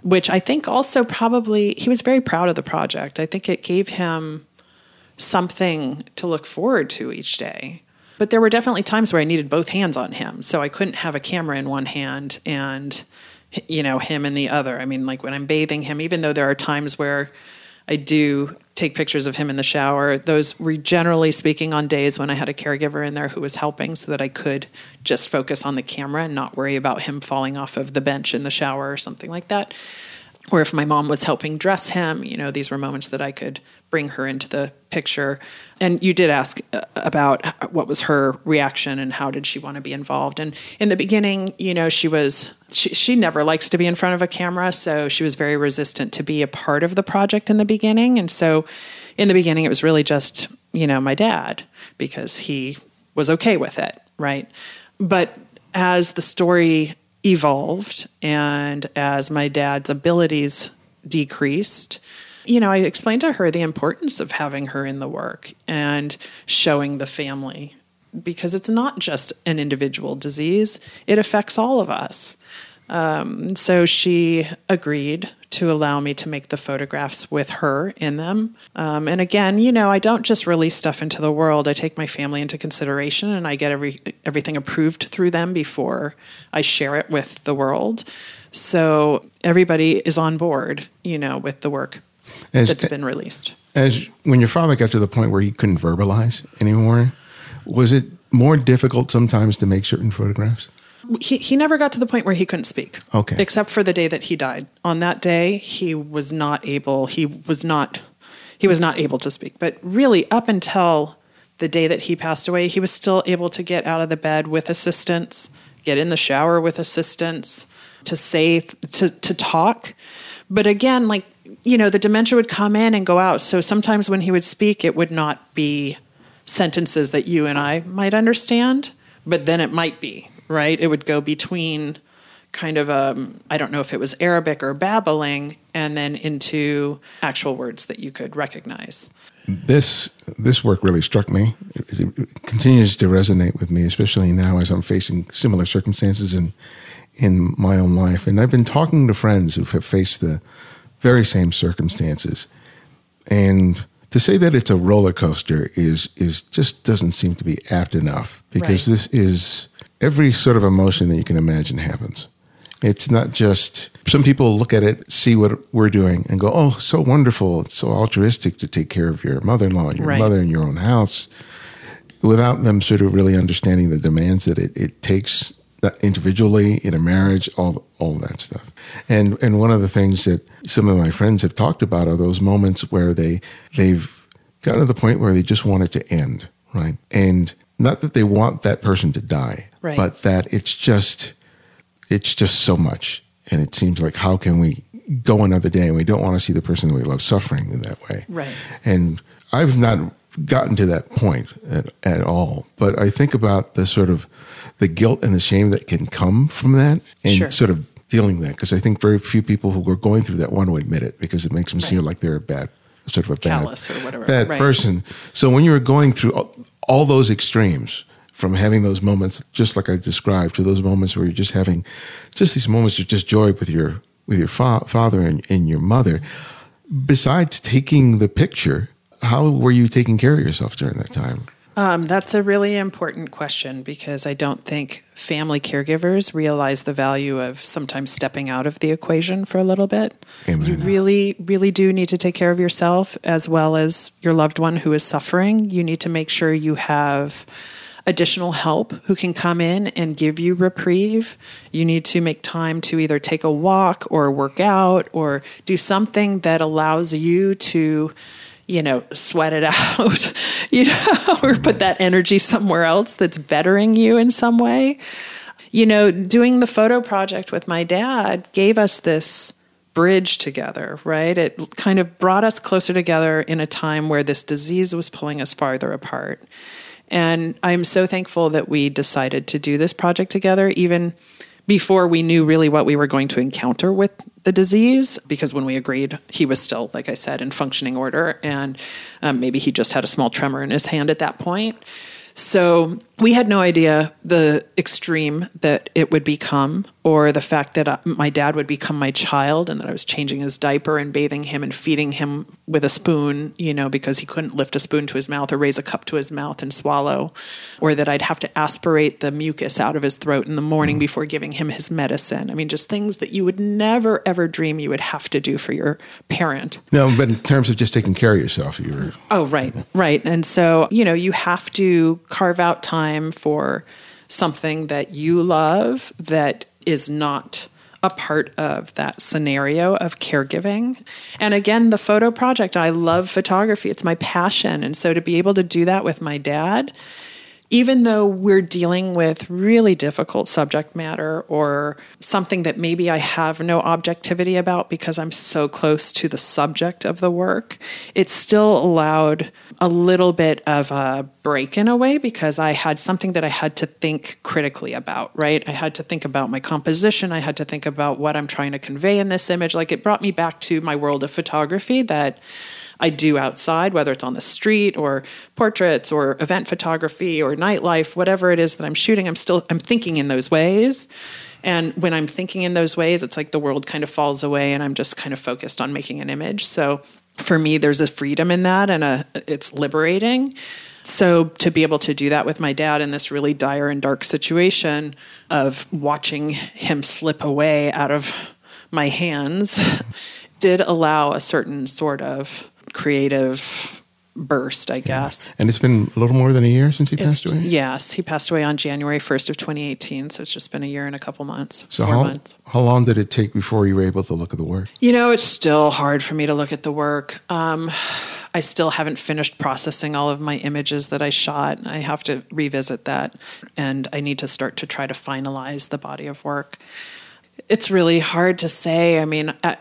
which I think also probably he was very proud of the project. I think it gave him something to look forward to each day. But there were definitely times where I needed both hands on him. So I couldn't have a camera in one hand and you know him in the other. I mean like when I'm bathing him even though there are times where I do take pictures of him in the shower. Those were generally speaking on days when I had a caregiver in there who was helping so that I could just focus on the camera and not worry about him falling off of the bench in the shower or something like that. Or if my mom was helping dress him, you know, these were moments that I could bring her into the picture. And you did ask uh, about what was her reaction and how did she want to be involved. And in the beginning, you know, she was she she never likes to be in front of a camera, so she was very resistant to be a part of the project in the beginning. And so in the beginning it was really just, you know, my dad because he was okay with it, right? But as the story evolved and as my dad's abilities decreased, you know, I explained to her the importance of having her in the work and showing the family because it's not just an individual disease, it affects all of us. Um, so she agreed to allow me to make the photographs with her in them. Um, and again, you know, I don't just release stuff into the world. I take my family into consideration, and I get every everything approved through them before I share it with the world. So everybody is on board, you know, with the work as, that's been released. As when your father got to the point where he couldn't verbalize anymore, was it more difficult sometimes to make certain photographs? he, he never got to the point where he couldn't speak. Okay. Except for the day that he died. On that day, he was not able, he was not, he was not able to speak. But really, up until the day that he passed away, he was still able to get out of the bed with assistance, get in the shower with assistance, to say, to, to talk. But again, like, you know, the dementia would come in and go out. So sometimes when he would speak, it would not be sentences that you and I might understand, but then it might be, right? It would go between kind of um, I don't know if it was Arabic or babbling, and then into actual words that you could recognize. This this work really struck me. It, it continues to resonate with me, especially now as I'm facing similar circumstances in in my own life. And I've been talking to friends who have faced the very same circumstances, and to say that it's a roller coaster is is just doesn't seem to be apt enough because right. this is every sort of emotion that you can imagine happens. It's not just some people look at it, see what we're doing, and go, "Oh, so wonderful! It's so altruistic to take care of your mother-in-law, and your right. mother in your own house," without them sort of really understanding the demands that it, it takes individually in a marriage, all all that stuff. And and one of the things that some of my friends have talked about are those moments where they they've gotten to the point where they just want it to end, right? And not that they want that person to die, right. but that it's just it's just so much and it seems like how can we go another day and we don't want to see the person that we love suffering in that way right and i've not gotten to that point at, at all but i think about the sort of the guilt and the shame that can come from that and sure. sort of feeling that because i think very few people who are going through that want to admit it because it makes them right. seem like they're a bad sort of a bad, bad right. person so when you were going through all, all those extremes from having those moments, just like I described, to those moments where you're just having just these moments of just joy with your with your fa- father and, and your mother. Besides taking the picture, how were you taking care of yourself during that time? Um, that's a really important question because I don't think family caregivers realize the value of sometimes stepping out of the equation for a little bit. Amen. You really, really do need to take care of yourself as well as your loved one who is suffering. You need to make sure you have additional help who can come in and give you reprieve. You need to make time to either take a walk or work out or do something that allows you to, you know, sweat it out, you know, or put that energy somewhere else that's bettering you in some way. You know, doing the photo project with my dad gave us this bridge together, right? It kind of brought us closer together in a time where this disease was pulling us farther apart. And I'm so thankful that we decided to do this project together, even before we knew really what we were going to encounter with the disease. Because when we agreed, he was still, like I said, in functioning order. And um, maybe he just had a small tremor in his hand at that point. So we had no idea the extreme that it would become, or the fact that uh, my dad would become my child and that I was changing his diaper and bathing him and feeding him with a spoon, you know, because he couldn't lift a spoon to his mouth or raise a cup to his mouth and swallow, or that I'd have to aspirate the mucus out of his throat in the morning mm. before giving him his medicine. I mean, just things that you would never, ever dream you would have to do for your parent. No, but in terms of just taking care of yourself, you were. Oh, right, right. And so, you know, you have to carve out time for something that you love that is not a part of that scenario of caregiving. And again, the photo project, I love photography. It's my passion. And so to be able to do that with my dad, even though we're dealing with really difficult subject matter or something that maybe I have no objectivity about because I'm so close to the subject of the work, it still allowed a little bit of a break in a way because I had something that I had to think critically about, right? I had to think about my composition. I had to think about what I'm trying to convey in this image. Like it brought me back to my world of photography that I do outside, whether it's on the street or portraits or event photography or nightlife, whatever it is that I'm shooting, I'm still I'm thinking in those ways. And when I'm thinking in those ways, it's like the world kind of falls away and I'm just kind of focused on making an image. So for me, there's a freedom in that and a, it's liberating. So to be able to do that with my dad in this really dire and dark situation of watching him slip away out of my hands did allow a certain sort of creative burst, I guess. And it's been a little more than a year since he It's- passed away? Yes, he passed away on January 1st of 2018, so it's just been a year and a couple months. So four how, months. how long did it take before you were able to look at the work? You know, it's still hard for me to look at the work. Um, I still haven't finished processing all of my images that I shot. I have to revisit that, and I need to start to try to finalize the body of work. It's really hard to say. I mean, I,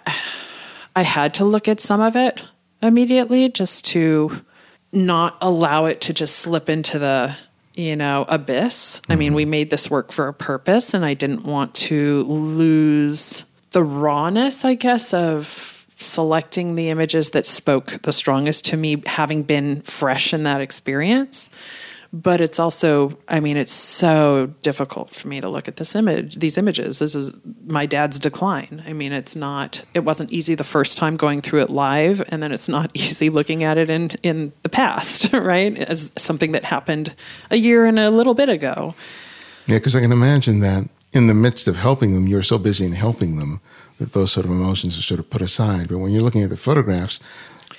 I had to look at some of it immediately just to not allow it to just slip into the you know abyss. I mean we mm-hmm. made this work for a purpose and i didn't want to lose the rawness i guess of selecting the images that spoke the strongest to me having been fresh in that experience but it's also i mean it's so difficult for me to look at this image these images this is my dad's decline i mean it's not it wasn't easy the first time going through it live and then it's not easy looking at it in in the past right as something that happened a year and a little bit ago Yeah, because I can imagine that in the midst of helping them, you're so busy in helping them that those sort of emotions are sort of put aside. But when you're looking at the photographs,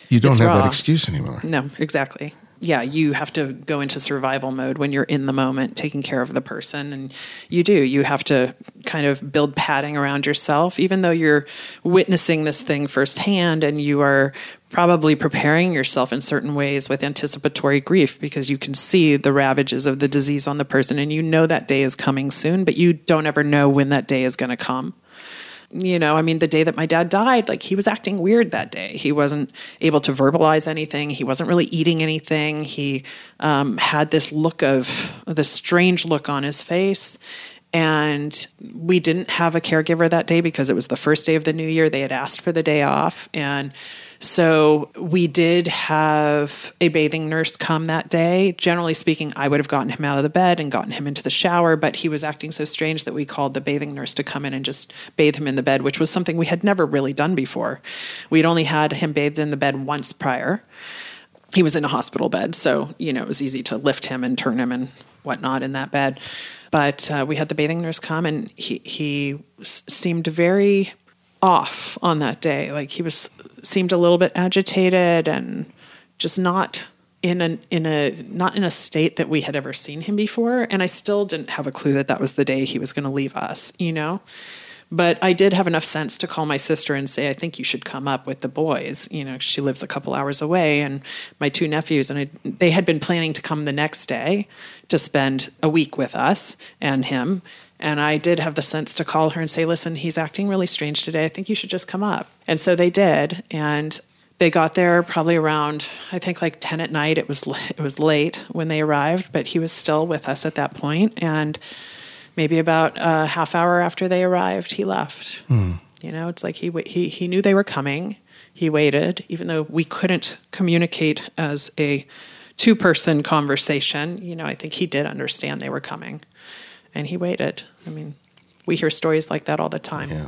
you don't It's have raw. that excuse anymore. No, exactly. Yeah, you have to go into survival mode when you're in the moment, taking care of the person. And you do. You have to kind of build padding around yourself, even though you're witnessing this thing firsthand and you are probably preparing yourself in certain ways with anticipatory grief because you can see the ravages of the disease on the person and you know that day is coming soon, but you don't ever know when that day is going to come you know, I mean, the day that my dad died, like he was acting weird that day. He wasn't able to verbalize anything. He wasn't really eating anything. He um, had this look of this strange look on his face. And we didn't have a caregiver that day because it was the first day of the new year. They had asked for the day off. And so we did have a bathing nurse come that day. Generally speaking, I would have gotten him out of the bed and gotten him into the shower, but he was acting so strange that we called the bathing nurse to come in and just bathe him in the bed, which was something we had never really done before. We'd only had him bathed in the bed once prior. He was in a hospital bed, so you know it was easy to lift him and turn him and whatnot in that bed. But uh, we had the bathing nurse come, and he he seemed very off on that day. Like he was seemed a little bit agitated and just not in a in a not in a state that we had ever seen him before. And I still didn't have a clue that that was the day he was going to leave us. You know. But I did have enough sense to call my sister and say, I think you should come up with the boys. You know, she lives a couple hours away, and my two nephews, and I, they had been planning to come the next day to spend a week with us and him. And I did have the sense to call her and say, listen, he's acting really strange today. I think you should just come up. And so they did. And they got there probably around, I think like 10 at night. It was, it was late when they arrived, but he was still with us at that point. And maybe about a half hour after they arrived, he left. Hmm. You know, it's like he he he knew they were coming. He waited, even though we couldn't communicate as a two person conversation. You know, I think he did understand they were coming, and he waited. I mean, we hear stories like that all the time. Yeah.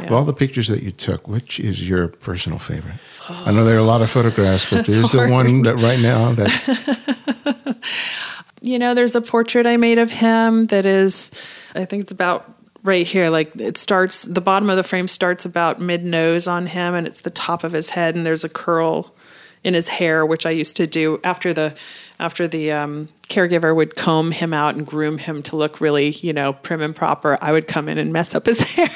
Yeah. Of all the pictures that you took, which is your personal favorite? I know there are a lot of photographs, but there's the one that right now that you know, there's a portrait I made of him that is, I think it's about right here. Like it starts, the bottom of the frame starts about mid nose on him, and it's the top of his head, and there's a curl in his hair, which I used to do after the after the um, caregiver would comb him out and groom him to look really, you know, prim and proper. I would come in and mess up his hair,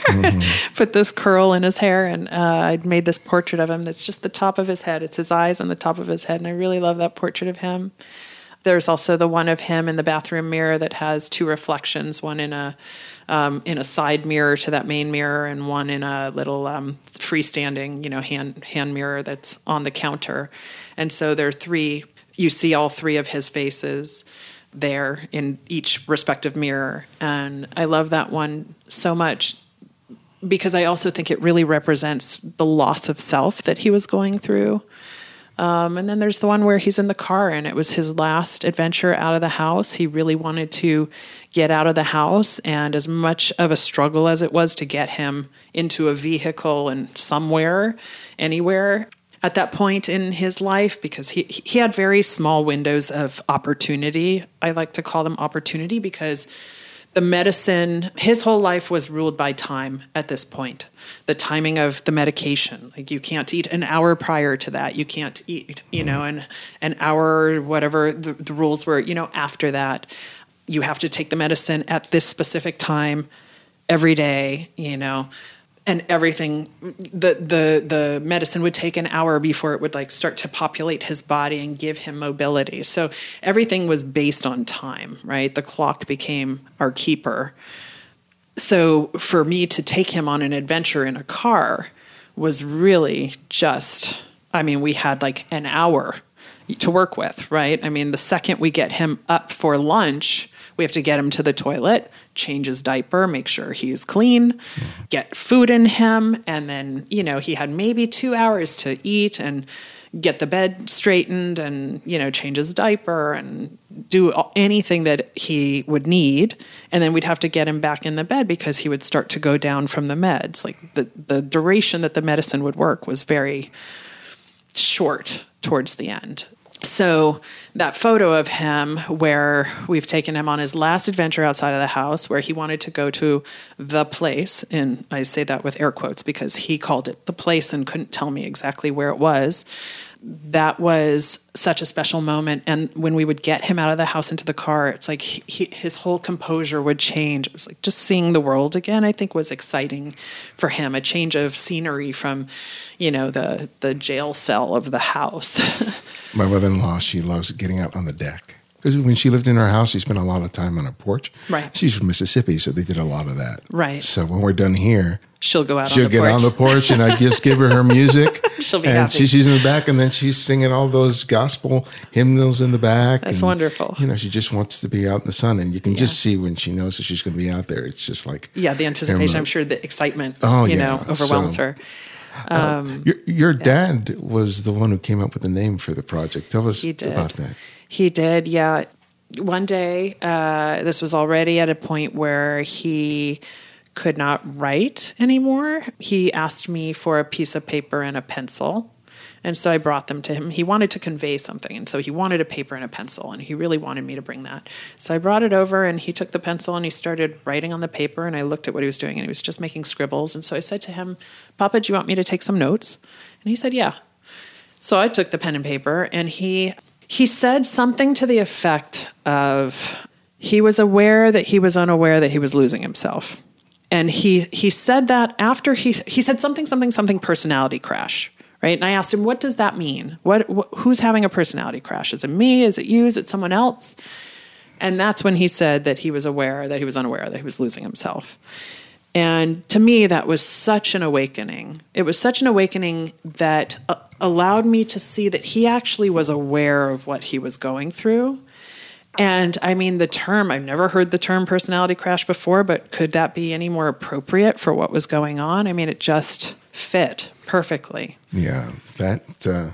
put this curl in his hair, and uh, I'd made this portrait of him. That's just the top of his head. It's his eyes on the top of his head, and I really love that portrait of him. There's also the one of him in the bathroom mirror that has two reflections, one in a um, in a side mirror to that main mirror, and one in a little um, freestanding, you know, hand hand mirror that's on the counter. And so there are three You see all three of his faces there in each respective mirror. And I love that one so much because I also think it really represents the loss of self that he was going through. Um, and then there's the one where he's in the car and it was his last adventure out of the house. He really wanted to get out of the house, and as much of a struggle as it was to get him into a vehicle and somewhere, anywhere, at that point in his life because he he had very small windows of opportunity. I like to call them opportunity because the medicine his whole life was ruled by time at this point. The timing of the medication like you can't eat an hour prior to that. You can't eat you know an an hour whatever the, the rules were you know after that. You have to take the medicine at this specific time every day you know and everything the the the medicine would take an hour before it would like start to populate his body and give him mobility. So everything was based on time right? The clock became our keeper. So for me to take him on an adventure in a car was really just i mean we had like an hour to work with right? I mean the second we get him up for lunch we have to get him to the toilet, change his diaper, make sure he's clean, get food in him. And then, you know, he had maybe two hours to eat and get the bed straightened and, you know, change his diaper and do anything that he would need. And then we'd have to get him back in the bed because he would start to go down from the meds. Like the, the duration that the medicine would work was very short towards the end. So that photo of him where we've taken him on his last adventure outside of the house where he wanted to go to the place and I say that with air quotes because he called it the place and couldn't tell me exactly where it was that was such a special moment and when we would get him out of the house into the car it's like he, his whole composure would change it was like just seeing the world again i think was exciting for him a change of scenery from you know the the jail cell of the house My mother in law, she loves getting out on the deck. Because when she lived in her house, she spent a lot of time on her porch. Right. She's from Mississippi, so they did a lot of that. Right. So when we're done here, she'll go out she'll on the get porch. on the porch, and I just give her her music. She'll be and happy. she- she's in the back, and then she's singing all those gospel hymnals in the back. That's and, wonderful. You know, she just wants to be out in the sun, and you can just see when she knows that she's going to be out there. It's just like yeah the anticipation i'm sure the excitement Oh, you yeah. know overwhelms So- her Um, Your, your dad was the one who came up with the name for the project. Tell us about that. He did, yeah. One day, uh, this was already at a point where he could not write anymore. He asked me for a piece of paper and a pencil. And so I brought them to him. He wanted to convey something. And so he wanted a paper and a pencil. And he really wanted me to bring that. So I brought it over and he took the pencil and he started writing on the paper. And I looked at what he was doing and he was just making scribbles. And so I said to him, Papa, do you want me to take some notes? And he said, Yeah. So I took the pen and paper and he he said something to the effect of he was aware that he was unaware that he was losing himself. And he he said that after he he said something something something personality crash, right? And I asked him what does that mean? What, wh- who's having a personality crash? Is it me? Is it you? Is it someone else? And that's when he said that he was aware that he was unaware that he was losing himself. And to me, that was such an awakening. It was such an awakening that uh, allowed me to see that he actually was aware of what he was going through. And I mean, the term, I've never heard the term personality crash before, but could that be any more appropriate for what was going on? I mean, it just fit perfectly. Yeah, that uh,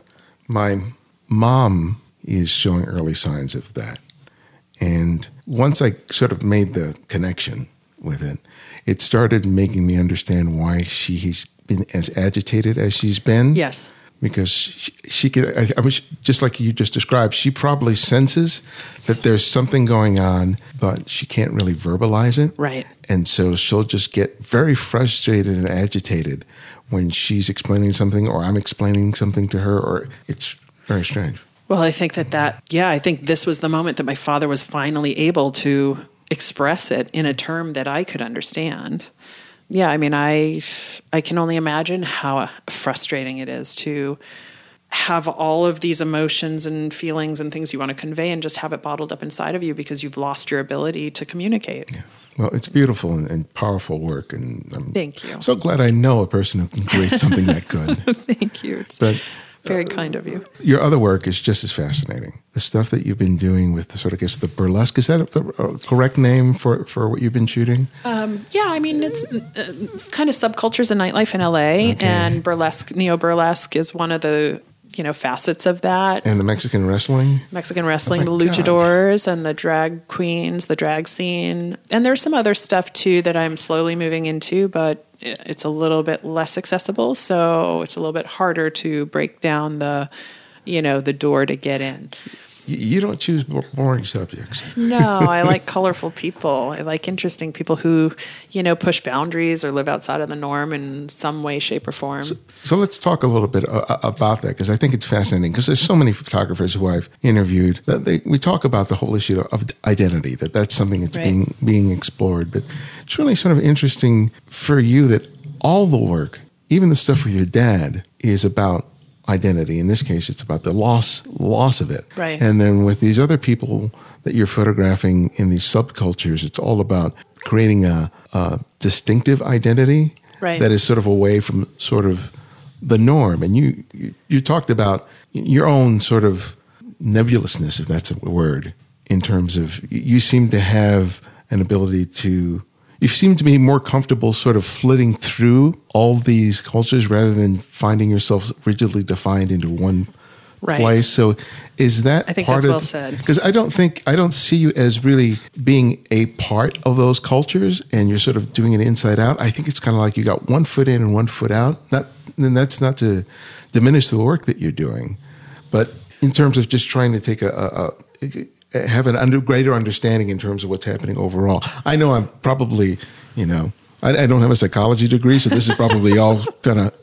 my mom is showing early signs of that, and once I sort of made the connection with it, it started making me understand why she's been as agitated as she's been. Yes. Because she, she could. I, I wish, just like you just described, she probably senses that there's something going on, but she can't really verbalize it. Right. And so she'll just get very frustrated and agitated when she's explaining something or I'm explaining something to her, or it's very strange. Well, I think that that, yeah, I think this was the moment that my father was finally able to express it in a term that I could understand. Yeah, I mean, I I can only imagine how frustrating it is to have all of these emotions and feelings and things you want to convey and just have it bottled up inside of you because you've lost your ability to communicate. Well, it's beautiful and, and powerful work, and I'm Thank you. so glad I know a person who can create something that good. Thank you. It's- But Very kind of you. Your other work is just as fascinating. The stuff that you've been doing with the sort of, I guess, the burlesque, is that a, a correct name for, for what you've been shooting? Um, yeah, I mean, it's, uh, it's kind of subcultures in nightlife in LA, okay. and burlesque, neo burlesque is one of the you know facets of that. And the Mexican wrestling, Mexican wrestling, oh the luchadors, God. and the drag queens, the drag scene, and there's some other stuff too that I'm slowly moving into, but it's a little bit less accessible, so it's a little bit harder to break down the, you know, the door to get in. You don't choose boring subjects. no, I like colorful people. I like interesting people who, you know, push boundaries or live outside of the norm in some way, shape, or form. So, so let's talk a little bit uh, uh about that because I think it's fascinating. Because there's so many photographers who I've interviewed that they, we talk about the whole issue of identity. That that's something that's right. being being explored. But it's really sort of interesting for you that all the work, even the stuff with your dad, is about identity. In this case, it's about the loss loss of it. Right. And then with these other people that you're photographing in these subcultures, it's all about creating a, a distinctive identity right. that is sort of away from sort of the norm. And you, you, you talked about your own sort of nebulousness, if that's a word, in terms of you seem to have an ability to you seem to be more comfortable sort of flitting through all these cultures rather than finding yourself rigidly defined into one right. place. So is that I think part that's of, well said. Because I don't think I don't see you as really being a part of those cultures and you're sort of doing it inside out. I think it's kind of like you got one foot in and one foot out. Not and that's not to diminish the work that you're doing, but in terms of just trying to take a, a, a have an under, greater understanding in terms of what's happening overall. I know I'm probably, you know, I, I don't have a psychology degree, so this is probably all kind of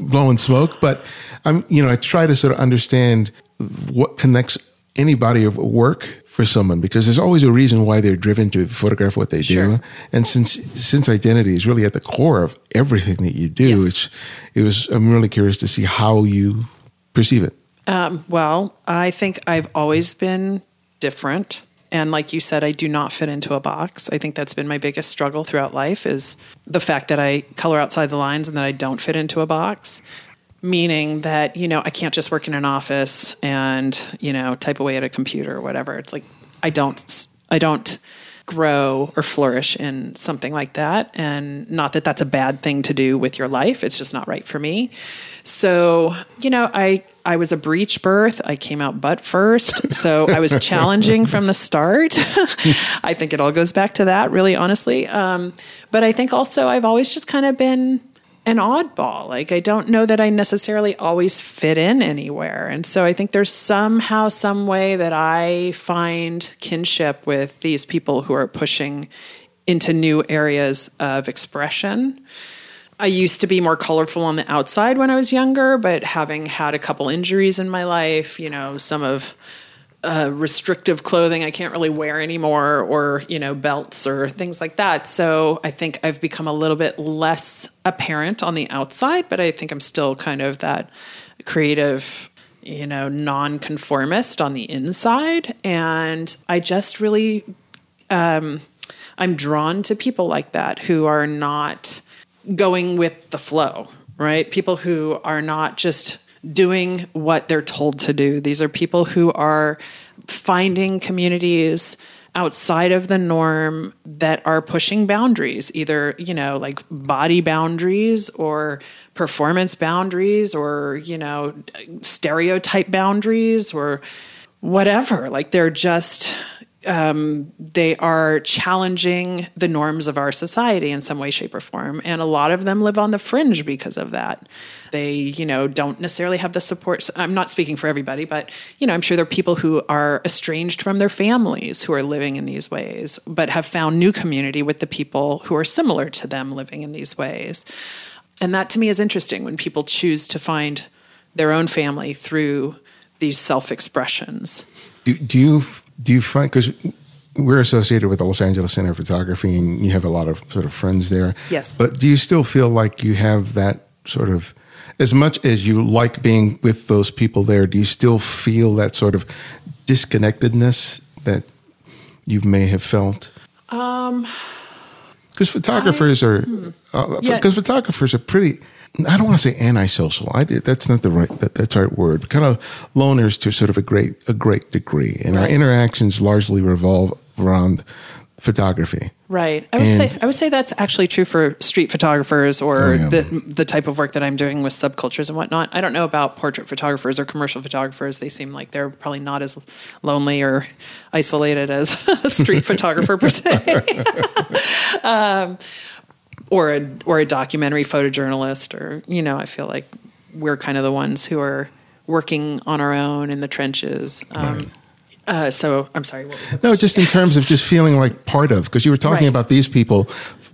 blowing smoke. But I'm, you know, I try to sort of understand what connects any body of work for someone because there's always a reason why they're driven to photograph what they sure. do. And since since identity is really at the core of everything that you do, yes. it's it was I'm really curious to see how you perceive it. Um, well, I think I've always been different. And like you said, I do not fit into a box. I think that's been my biggest struggle throughout life is the fact that I color outside the lines and that I don't fit into a box. Meaning that, you know, I can't just work in an office and, you know, type away at a computer or whatever. It's like I don't I don't grow or flourish in something like that. And not that that's a bad thing to do with your life, it's just not right for me. So, you know, I, I was a breech birth. I came out butt first. So I was challenging from the start. I think it all goes back to that, really, honestly. Um, but I think also I've always just kind of been an oddball. Like I don't know that I necessarily always fit in anywhere. And so I think there's somehow some way that I find kinship with these people who are pushing into new areas of expression. I used to be more colorful on the outside when I was younger, but having had a couple injuries in my life, you know, some of uh, restrictive clothing I can't really wear anymore, or you know belts or things like that. So I think I've become a little bit less apparent on the outside, but I think I'm still kind of that creative, you know, nonconformist on the inside, and I just really, um, I'm drawn to people like that who are not going with the flow, right? People who are not just doing what they're told to do. These are people who are finding communities outside of the norm that are pushing boundaries, either, you know, like body boundaries or performance boundaries or, you know, stereotype boundaries or whatever. Like they're just um, they are challenging the norms of our society in some way, shape, or form. And a lot of them live on the fringe because of that. They, you know, don't necessarily have the support. I'm not speaking for everybody, but, you know, I'm sure there are people who are estranged from their families who are living in these ways, but have found new community with the people who are similar to them living in these ways. And that to me is interesting when people choose to find their own family through these self expressions. Do, do you do you find because we're associated with the Los Angeles Center of Photography, and you have a lot of sort of friends there. Yes. But do you still feel like you have that sort of, as much as you like being with those people there, do you still feel that sort of disconnectedness that you may have felt? Um, because photographers are because Yeah. photographers are pretty. I don't want to say antisocial. I that's not the right that, that's right word. Kind of loners to sort of a great a great degree, and our interactions largely revolve around photography. Right. I would And- say I would say that's actually true for street photographers or Oh, yeah. the the type of work that I'm doing with subcultures and whatnot. I don't know about portrait photographers or commercial photographers. They seem like they're probably not as lonely or isolated as a street photographer per se. um, or a or a documentary photojournalist or you know, I feel like we're kind of the ones who are working on our own in the trenches. Um, uh, so I'm sorry. What No, just in terms of just feeling like part of, because you were talking Right. about these people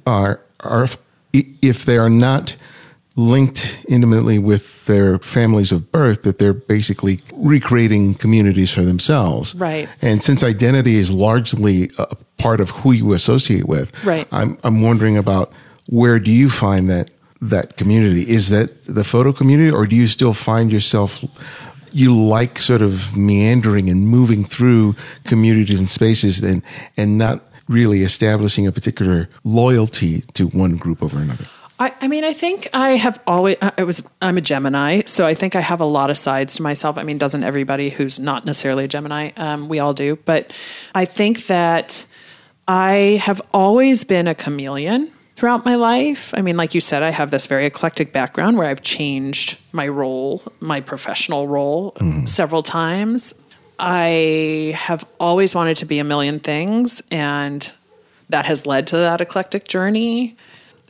are are if they are not linked intimately with their families of birth, that they're basically recreating communities for themselves. Right. And since identity is largely a part of who you associate with, Right. I'm I'm wondering about where do you find that that community? Is that the photo community, or do you still find yourself you like sort of meandering and moving through communities and spaces and and not really establishing a particular loyalty to one group over another? I, I mean, I think I have always. I was. I'm a Gemini, so I think I have a lot of sides to myself. I mean, doesn't everybody who's not necessarily a Gemini? Um, we all do, but I think that I have always been a chameleon throughout my life. I mean, like you said, I have this very eclectic background where I've changed my role, my professional role, mm. several times. I have always wanted to be a million things, and that has led to that eclectic journey.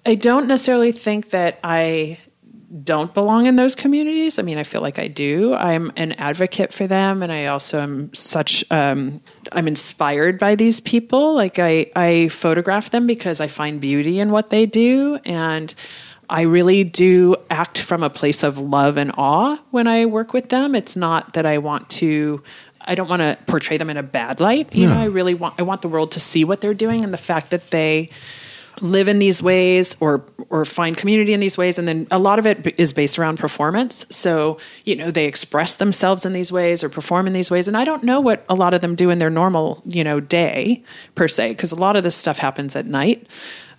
I don't necessarily think that I don't belong in those communities. I mean, I feel like I do. I'm an advocate for them, and I also am such. Um, I'm inspired by these people. Like I, I photograph them because I find beauty in what they do, and I really do act from a place of love and awe when I work with them. It's not that I want to. I don't want to portray them in a bad light. You know, I really want. I want the world to see what they're doing and the fact that they live in these ways or or find community in these ways. And then a lot of it is based around performance. So you know they express themselves in these ways or perform in these ways. And i don't know what a lot of them do in their normal you know day per se because a lot of this stuff happens at night.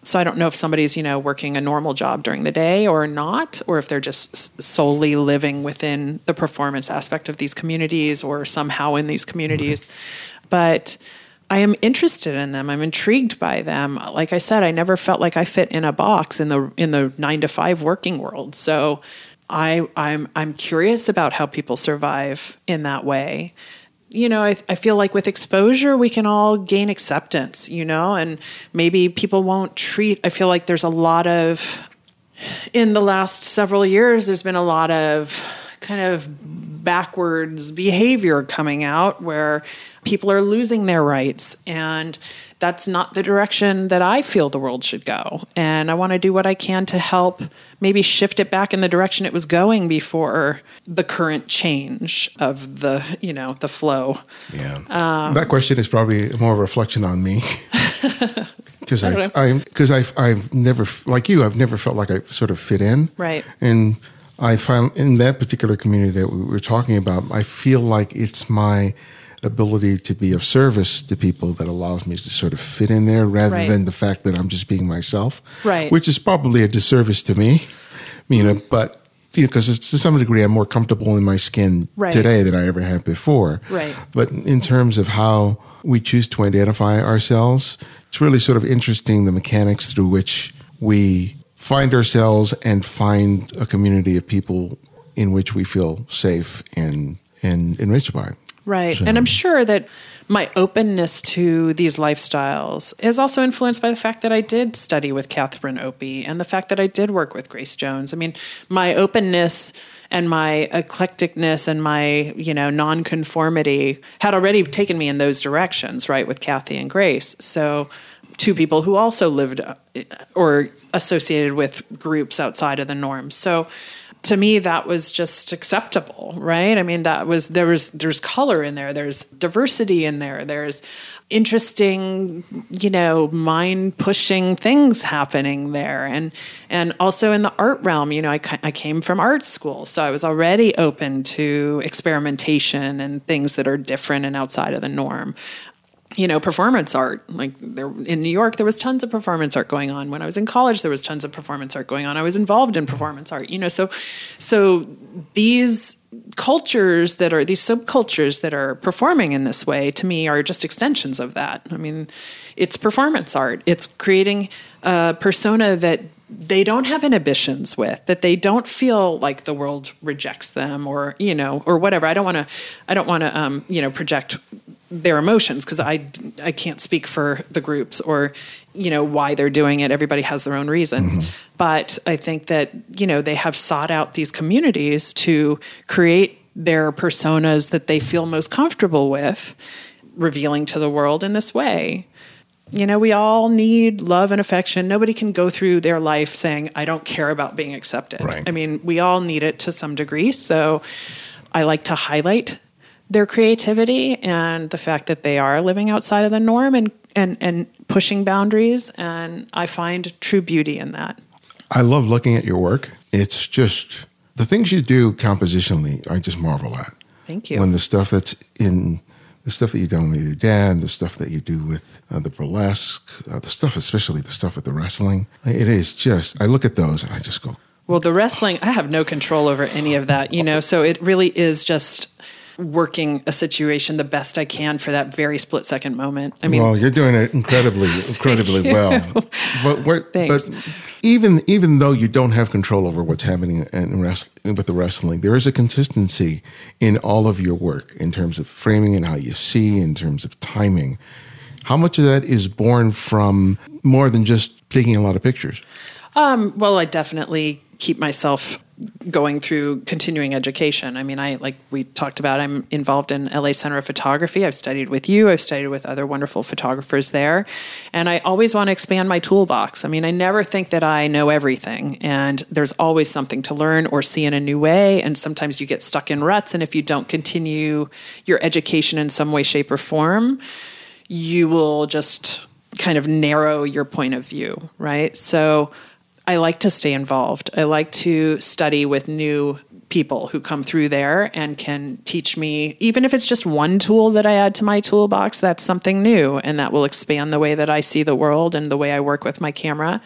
So i don't know if somebody's you know working a normal job during the day or not or if they're just solely living within the performance aspect of these communities or somehow in these communities. But I am interested in them. I'm intrigued by them. Like I said, I never felt like I fit in a box in the in the 9 to 5 working world. So I I'm I'm curious about how people survive in that way. You know, I, I feel like with exposure, we can all gain acceptance, you know, and maybe people won't treat. I feel like there's a lot of, in the last several years, there's been a lot of kind of backwards behavior coming out where people are losing their rights and that's not the direction that I feel the world should go. And I want to do what I can to help maybe shift it back in the direction it was going before the current change of the, you know, the flow. Yeah. Um, that question is probably more of a reflection on me. Because I, because I've, I've never, like you, I've never felt like I sort of fit in. Right. And I found in that particular community that we were talking about, I feel like it's my ability to be of service to people that allows me to sort of fit in there rather Right. than the fact that I'm just being myself. Right. Which is probably a disservice to me, you know, but you know, because to some degree I'm more comfortable in my skin Right. today than I ever have before. Right. But in terms of how we choose to identify ourselves, it's really sort of interesting the mechanics through which we find ourselves and find a community of people in which we feel safe and and enriched by. Right. So- And I'm sure that my openness to these lifestyles is also influenced by the fact that I did study with Catherine Opie and the fact that I did work with Grace Jones. I mean, my openness and my eclecticness and my, you know, nonconformity had already taken me in those directions, right, with Kathy and Grace. So two people who also lived uh, or associated with groups outside of the norm. So to me that was just acceptable right? I mean that was there was there's color in there there's diversity in there there's interesting you know mind pushing things happening there. And and also in the art realm you know I, I came from art school so i was already open to experimentation and things that are different and outside of the norm you know performance art like there in new york there was tons of performance art going on. When i was in college there was tons of performance art going on. I was involved in performance art you know so so these cultures that are these subcultures that are performing in this way to me are just extensions of that. I mean it's performance art. It's creating a persona that they don't have inhibitions with that they don't feel like the world rejects them or you know or whatever. I don't want to i don't want to um, you know project their emotions because I, I can't speak for the groups or you know why they're doing it. Everybody has their own reasons. Mm-hmm. but i think that you know they have sought out these communities to create their personas that they feel most comfortable with revealing to the world in this way. You know we all need love and affection. Nobody can go through their life saying i don't care about being accepted. Right. i mean we all need it to some degree. So i like to highlight their creativity and the fact that they are living outside of the norm and, and, and pushing boundaries. And I find true beauty in that. I love looking at your work. It's just the things you do compositionally, I just marvel at. Thank you. When the stuff that's in the stuff that you've done with your dad, the stuff that you do with uh, the burlesque, uh, the stuff, especially the stuff with the wrestling, it is just, I look at those and I just go. Well, the wrestling, I have no control over any of that, you know, so it really is just working a situation the best I can for that very split second moment. I mean, well, you're doing it incredibly, incredibly well. But, but even even though you don't have control over what's happening in wrestling, with the wrestling, there is a consistency in all of your work in terms of framing and how you see, in terms of timing. How much of that is born from more than just taking a lot of pictures? Um, well, I definitely keep myself going through continuing education. I mean, I like we talked about. I'm involved in LA Center of Photography. I've studied with you. I've studied with other wonderful photographers there, and I always want to expand my toolbox. I mean, I never think that I know everything, and there's always something to learn or see in a new way. And sometimes you get stuck in ruts, and if you don't continue your education in some way, shape, or form, you will just kind of narrow your point of view, right? So I like to stay involved. I like to study with new people who come through there and can teach me, even if it's just one tool that I add to my toolbox, that's something new and that will expand the way that I see the world and the way I work with my camera.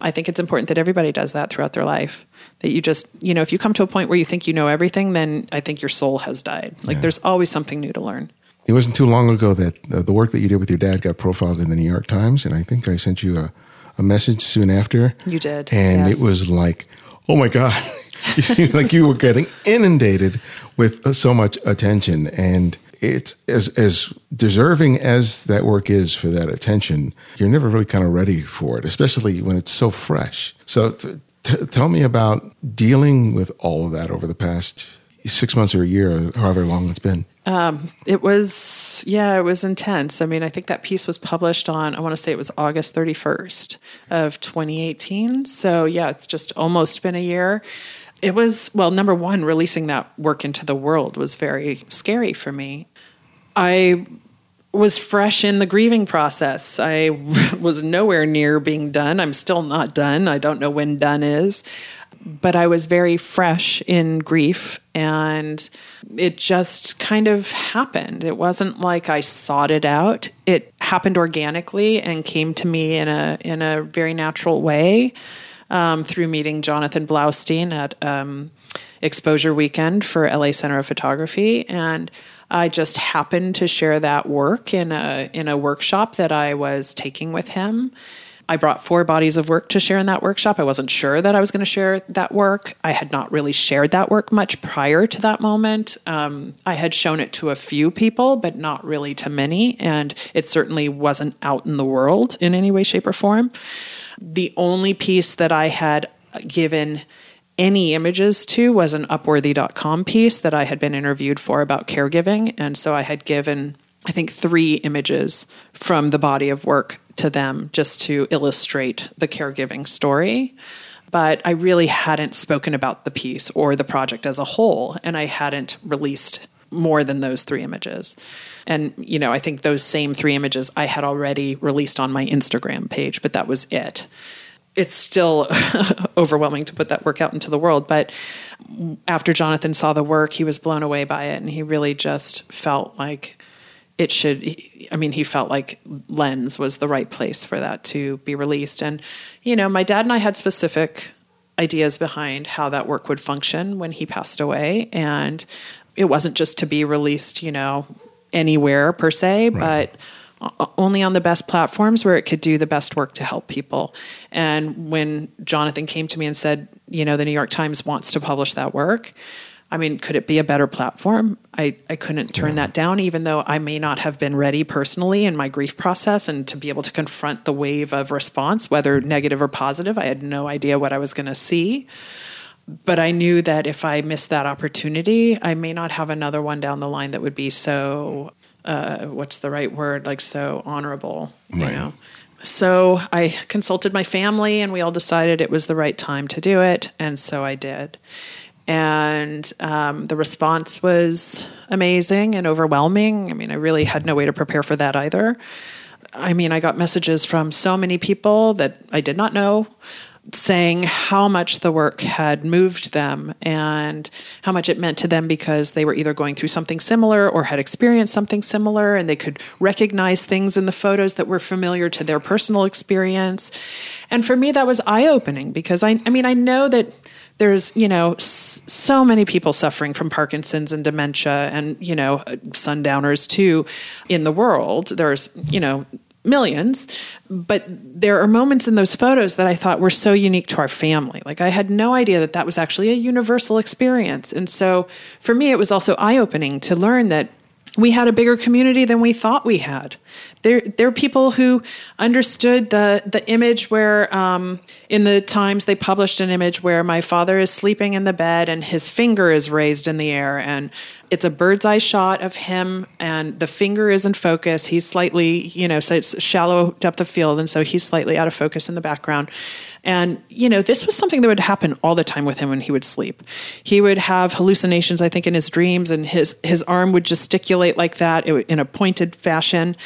I think it's important that everybody does that throughout their life. That you just, you know, if you come to a point where you think you know everything, then I think your soul has died. Like yeah. there's always something new to learn. It wasn't too long ago that uh, the work that you did with your dad got profiled in the New York Times, and I think I sent you a a message soon after. You did. And yes. it was like, oh my God. you seemed like you were getting inundated with so much attention. And it's as, as deserving as that work is for that attention, you're never really kind of ready for it, especially when it's so fresh. So t- t- tell me about dealing with all of that over the past six months or a year, or however long it's been. Um, it was, yeah, it was intense. I mean, I think that piece was published on, I want to say it was August 31st of 2018. So, yeah, it's just almost been a year. It was, well, number one, releasing that work into the world was very scary for me. I was fresh in the grieving process. I was nowhere near being done. I'm still not done. I don't know when done is but I was very fresh in grief and it just kind of happened. It wasn't like I sought it out. It happened organically and came to me in a in a very natural way um, through meeting Jonathan Blaustein at um, Exposure Weekend for LA Center of Photography and I just happened to share that work in a in a workshop that I was taking with him I brought four bodies of work to share in that workshop. I wasn't sure that I was going to share that work. I had not really shared that work much prior to that moment. Um, I had shown it to a few people, but not really to many. And it certainly wasn't out in the world in any way, shape, or form. The only piece that I had given any images to was an upworthy.com piece that I had been interviewed for about caregiving. And so I had given, I think, three images from the body of work to them just to illustrate the caregiving story. But I really hadn't spoken about the piece or the project as a whole, and I hadn't released more than those three images. And, you know, I think those same three images I had already released on my Instagram page, but that was it. It's still overwhelming to put that work out into the world. But after Jonathan saw the work, he was blown away by it. And he really just felt like it should i mean he felt like lens was the right place for that to be released and you know my dad and i had specific ideas behind how that work would function when he passed away and it wasn't just to be released you know anywhere per se Right. but only on the best platforms where it could do the best work to help people. And when Jonathan came to me and said, you know, the New York Times wants to publish that work, I mean, could it be a better platform? I, I couldn't turn that down, even though I may not have been ready personally in my grief process and to be able to confront the wave of response, whether negative or positive. I had no idea what I was going to see. But I knew that if I missed that opportunity, I may not have another one down the line that would be so uh, what's the right word? Like so honorable, you Right. know. So I consulted my family, and we all decided it was the right time to do it, and so I did. And um, the response was amazing and overwhelming. I mean, I really had no way to prepare for that either. I mean, I got messages from so many people that I did not know saying how much the work had moved them and how much it meant to them because they were either going through something similar or had experienced something similar and they could recognize things in the photos that were familiar to their personal experience. And for me, that was eye opening because I, I mean, I know that there's you know so many people suffering from parkinson's and dementia and you know sundowners too in the world. There's you know millions but there are moments in those photos that i thought were so unique to our family. Like i had no idea that that was actually a universal experience. And so for me it was also eye-opening to learn that we had a bigger community than we thought we had. There, there are people who understood the the image where, um, in the Times, they published an image where my father is sleeping in the bed and his finger is raised in the air, and it's a bird's eye shot of him, and the finger is in focus. He's slightly, you know, so it's shallow depth of field, and so he's slightly out of focus in the background. And, you know, this was something that would happen all the time with him when he would sleep. He would have hallucinations, I think, in his dreams, and his, his arm would gesticulate like that in a pointed fashion.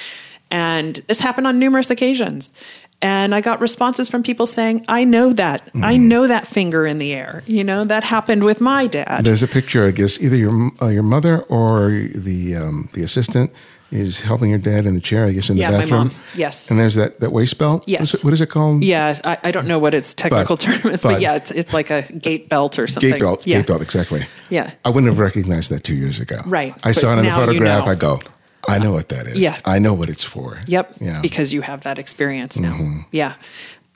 And this happened on numerous occasions. And I got responses from people saying, I know that. I know that finger in the air. You know, that happened with my dad. There's a picture, I guess, either your uh, your mother or the um, the assistant is helping your dad in the chair, I guess, in the Yeah, my bathroom. mom. Yes. And there's that, that waist belt. Yes. It- what is it called? Yeah, I, I don't know what its technical But- term is, but, but- yeah, it's, it's like a gait belt or something. Gait belt. Yeah. Gait belt, exactly. Yeah. I wouldn't have recognized that two years ago. Right. I saw it in the now you photograph. know. I go, I know what that is. Yeah. I know what it's for. Yep. Yeah. Mm-hmm. Because you have that experience now. Yeah.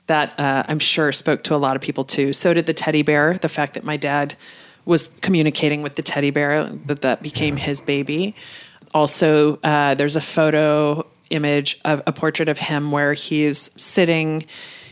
That uh, I'm sure spoke to a lot of people too. So did the teddy bear. The fact that my dad was communicating with the teddy bear, that that became his baby. Also, uh, there's a photo image of a portrait of him where he's sitting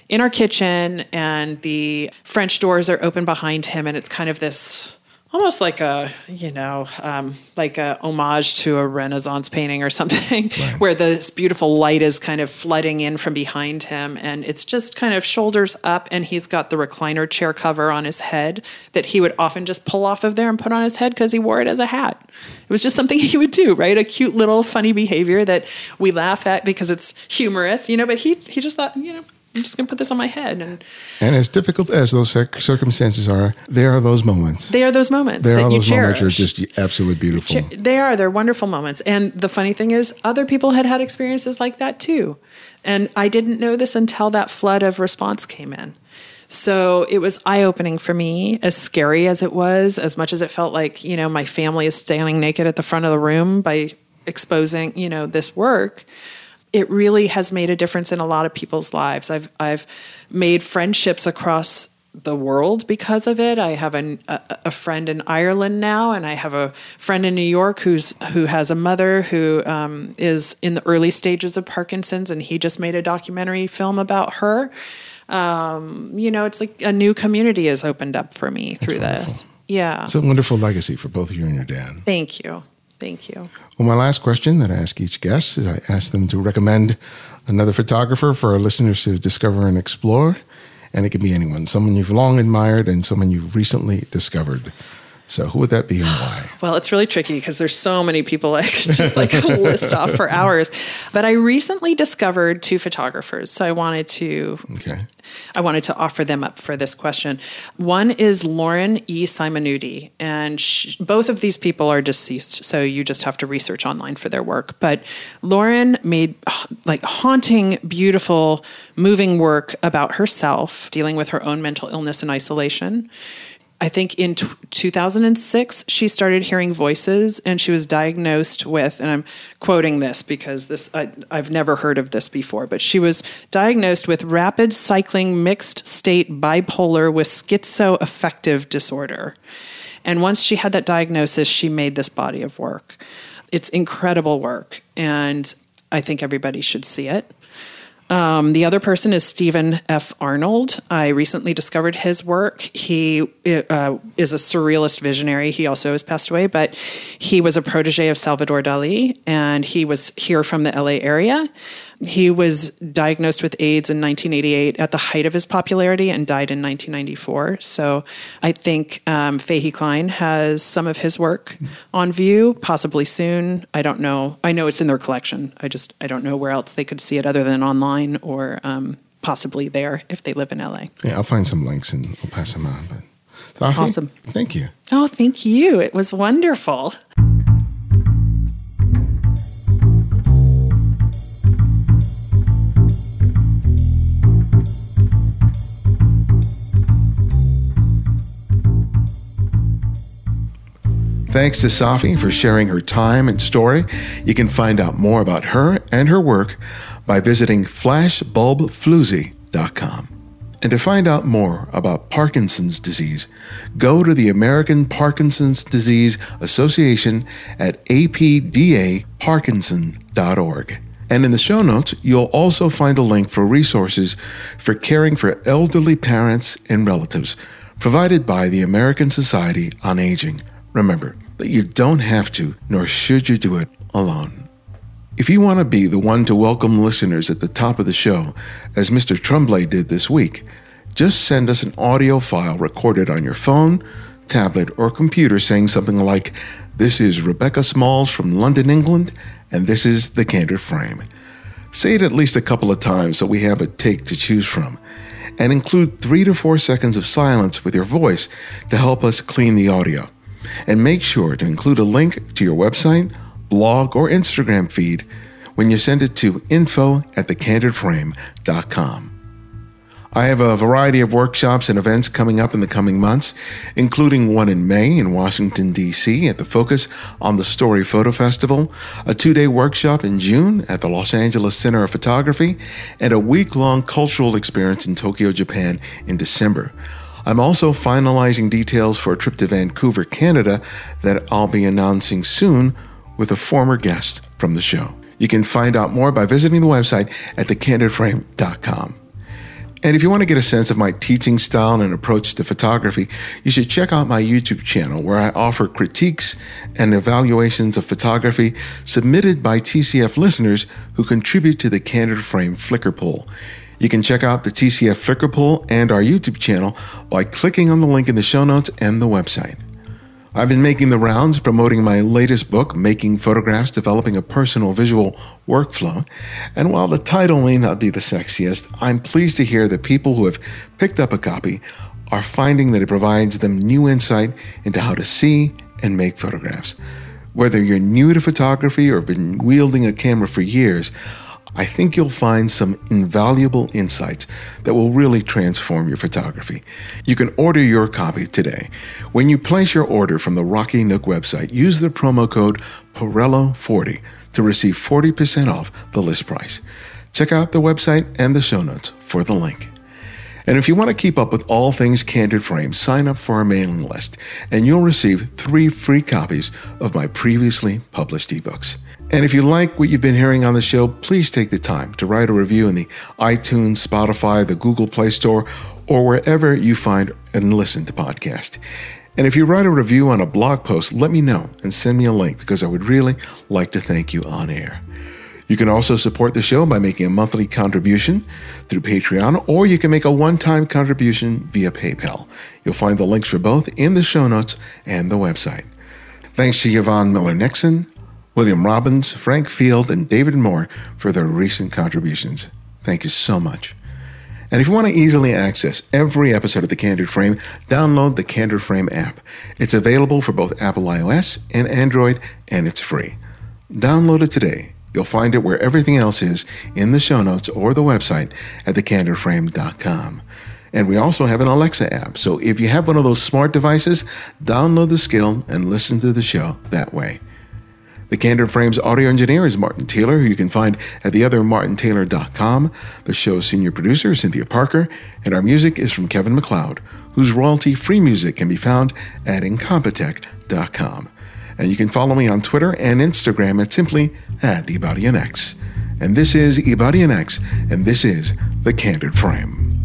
in our kitchen and the French doors are open behind him, and it's kind of this almost like a you know um, like a homage to a renaissance painting or something where this beautiful light is kind of flooding in from behind him and it's just kind of shoulders up and he's got the recliner chair cover on his head that he would often just pull off of there and put on his head because he wore it as a hat. It was just something he would do right? A cute little funny behavior that we laugh at because it's humorous you know but he he just thought you know i'm just going to put this on my head and And as difficult as those cir- circumstances are, there are those moments. they are those moments There are those cherish. moments that are just absolutely beautiful. They are. They're wonderful moments. And the funny thing is, other people had had experiences like that too. And I didn't know this until that flood of response came in. So it was eye opening for me, as scary as it was, as much as it felt like, you know, my family is standing naked at the front of the room by exposing, you know, this work. It really has made a difference in a lot of people's lives. I've I've made friendships across the world because of it. I have an, a, a friend in Ireland now, and I have a friend in New York who's who has a mother who um, is in the early stages of Parkinson's, and he just made a documentary film about her. Um, you know, it's like a new community has opened up for me through this. Yeah. It's a wonderful legacy for both you and your dad. Thank you. Thank you. Well, my last question that I ask each guest is I ask them to recommend another photographer for our listeners to discover and explore. And it can be anyone, someone you've long admired and someone you've recently discovered. So who would that be and why? Well, it's really tricky because there's so many people I could just like list off for hours. But I recently discovered two photographers, so I wanted to Okay. I wanted to offer them up for this question. One is Lauren E. Simonutti, and sh both of these people are deceased, so you just have to research online for their work. But Lauren made like haunting, beautiful, moving work about herself, dealing with her own mental illness and isolation. I think in t- 2006 she started hearing voices and she was diagnosed with and I'm quoting this because this I, I've never heard of this before but she was diagnosed with rapid cycling mixed state bipolar with schizoaffective disorder. And once she had that diagnosis she made this body of work. It's incredible work and I think everybody should see it um, the other person is Steven F. Arnold. I recently discovered his work. He uh, is a surrealist visionary. He also has passed away, but he was a protege of Salvador Dali, and he was here from the LA area. He was diagnosed with AIDS in 1988 at the height of his popularity and died in 1994. So I think um, Fahey Klein has some of his work on view, possibly soon. I don't know. I know it's in their collection. I just I don't know where else they could see it other than online or um, possibly there if they live in LA. Yeah, I'll find some links and I'll pass them on. But Awesome. Thank you. Oh, thank you. It was wonderful. Thanks to Safi for sharing her time and story. You can find out more about her and her work by visiting flashbulbfloozy.com. And to find out more about Parkinson's disease, go to the American Parkinson's Disease Association at apdaparkinson.org. And in the show notes, you'll also find a link for resources for caring for elderly parents and relatives provided by the American Society on Aging. Remember that you don't have to, nor should you do it alone. If you want to be the one to welcome listeners at the top of the show, as Mr. Tremblay did this week, just send us an audio file recorded on your phone, tablet, or computer saying something like, This is Rebecca Smalls from London, England, and this is The Candid Frame. Say it at least a couple of times so we have a take to choose from. And include three to four seconds of silence with your voice to help us clean the audio. And make sure to include a link to your website, blog, or Instagram feed when you send it to info at thecandidframe.com. I have a variety of workshops and events coming up in the coming months, including one in May in Washington, D.C. at the Focus on the Story Photo Festival, a two day workshop in June at the Los Angeles Center of Photography, and a week long cultural experience in Tokyo, Japan in December. I'm also finalizing details for a trip to Vancouver, Canada that I'll be announcing soon with a former guest from the show. You can find out more by visiting the website at thecandidframe.com. And if you want to get a sense of my teaching style and approach to photography, you should check out my YouTube channel where I offer critiques and evaluations of photography submitted by TCF listeners who contribute to the Candid Frame Flickr pool. You can check out the TCF Flickr pool and our YouTube channel by clicking on the link in the show notes and the website. I've been making the rounds promoting my latest book, Making Photographs Developing a Personal Visual Workflow. And while the title may not be the sexiest, I'm pleased to hear that people who have picked up a copy are finding that it provides them new insight into how to see and make photographs. Whether you're new to photography or been wielding a camera for years, I think you'll find some invaluable insights that will really transform your photography. You can order your copy today. When you place your order from the Rocky Nook website, use the promo code PERELLO40 to receive 40% off the list price. Check out the website and the show notes for the link. And if you want to keep up with all things Candid Frame, sign up for our mailing list, and you'll receive three free copies of my previously published ebooks. And if you like what you've been hearing on the show, please take the time to write a review in the iTunes, Spotify, the Google Play Store, or wherever you find and listen to podcasts. And if you write a review on a blog post, let me know and send me a link because I would really like to thank you on air. You can also support the show by making a monthly contribution through Patreon, or you can make a one time contribution via PayPal. You'll find the links for both in the show notes and the website. Thanks to Yvonne Miller Nixon, William Robbins, Frank Field, and David Moore for their recent contributions. Thank you so much. And if you want to easily access every episode of The Candid Frame, download the Candid Frame app. It's available for both Apple iOS and Android, and it's free. Download it today You'll find it where everything else is in the show notes or the website at thecandidframe.com. And we also have an Alexa app. So if you have one of those smart devices, download the skill and listen to the show that way. The Candid Frame's audio engineer is Martin Taylor, who you can find at theothermartintaylor.com. The show's senior producer is Cynthia Parker, and our music is from Kevin MacLeod, whose royalty free music can be found at incompetech.com. And you can follow me on Twitter and Instagram at simply at Ibarionex. And this is Ibarionex, and this is The Candid Frame.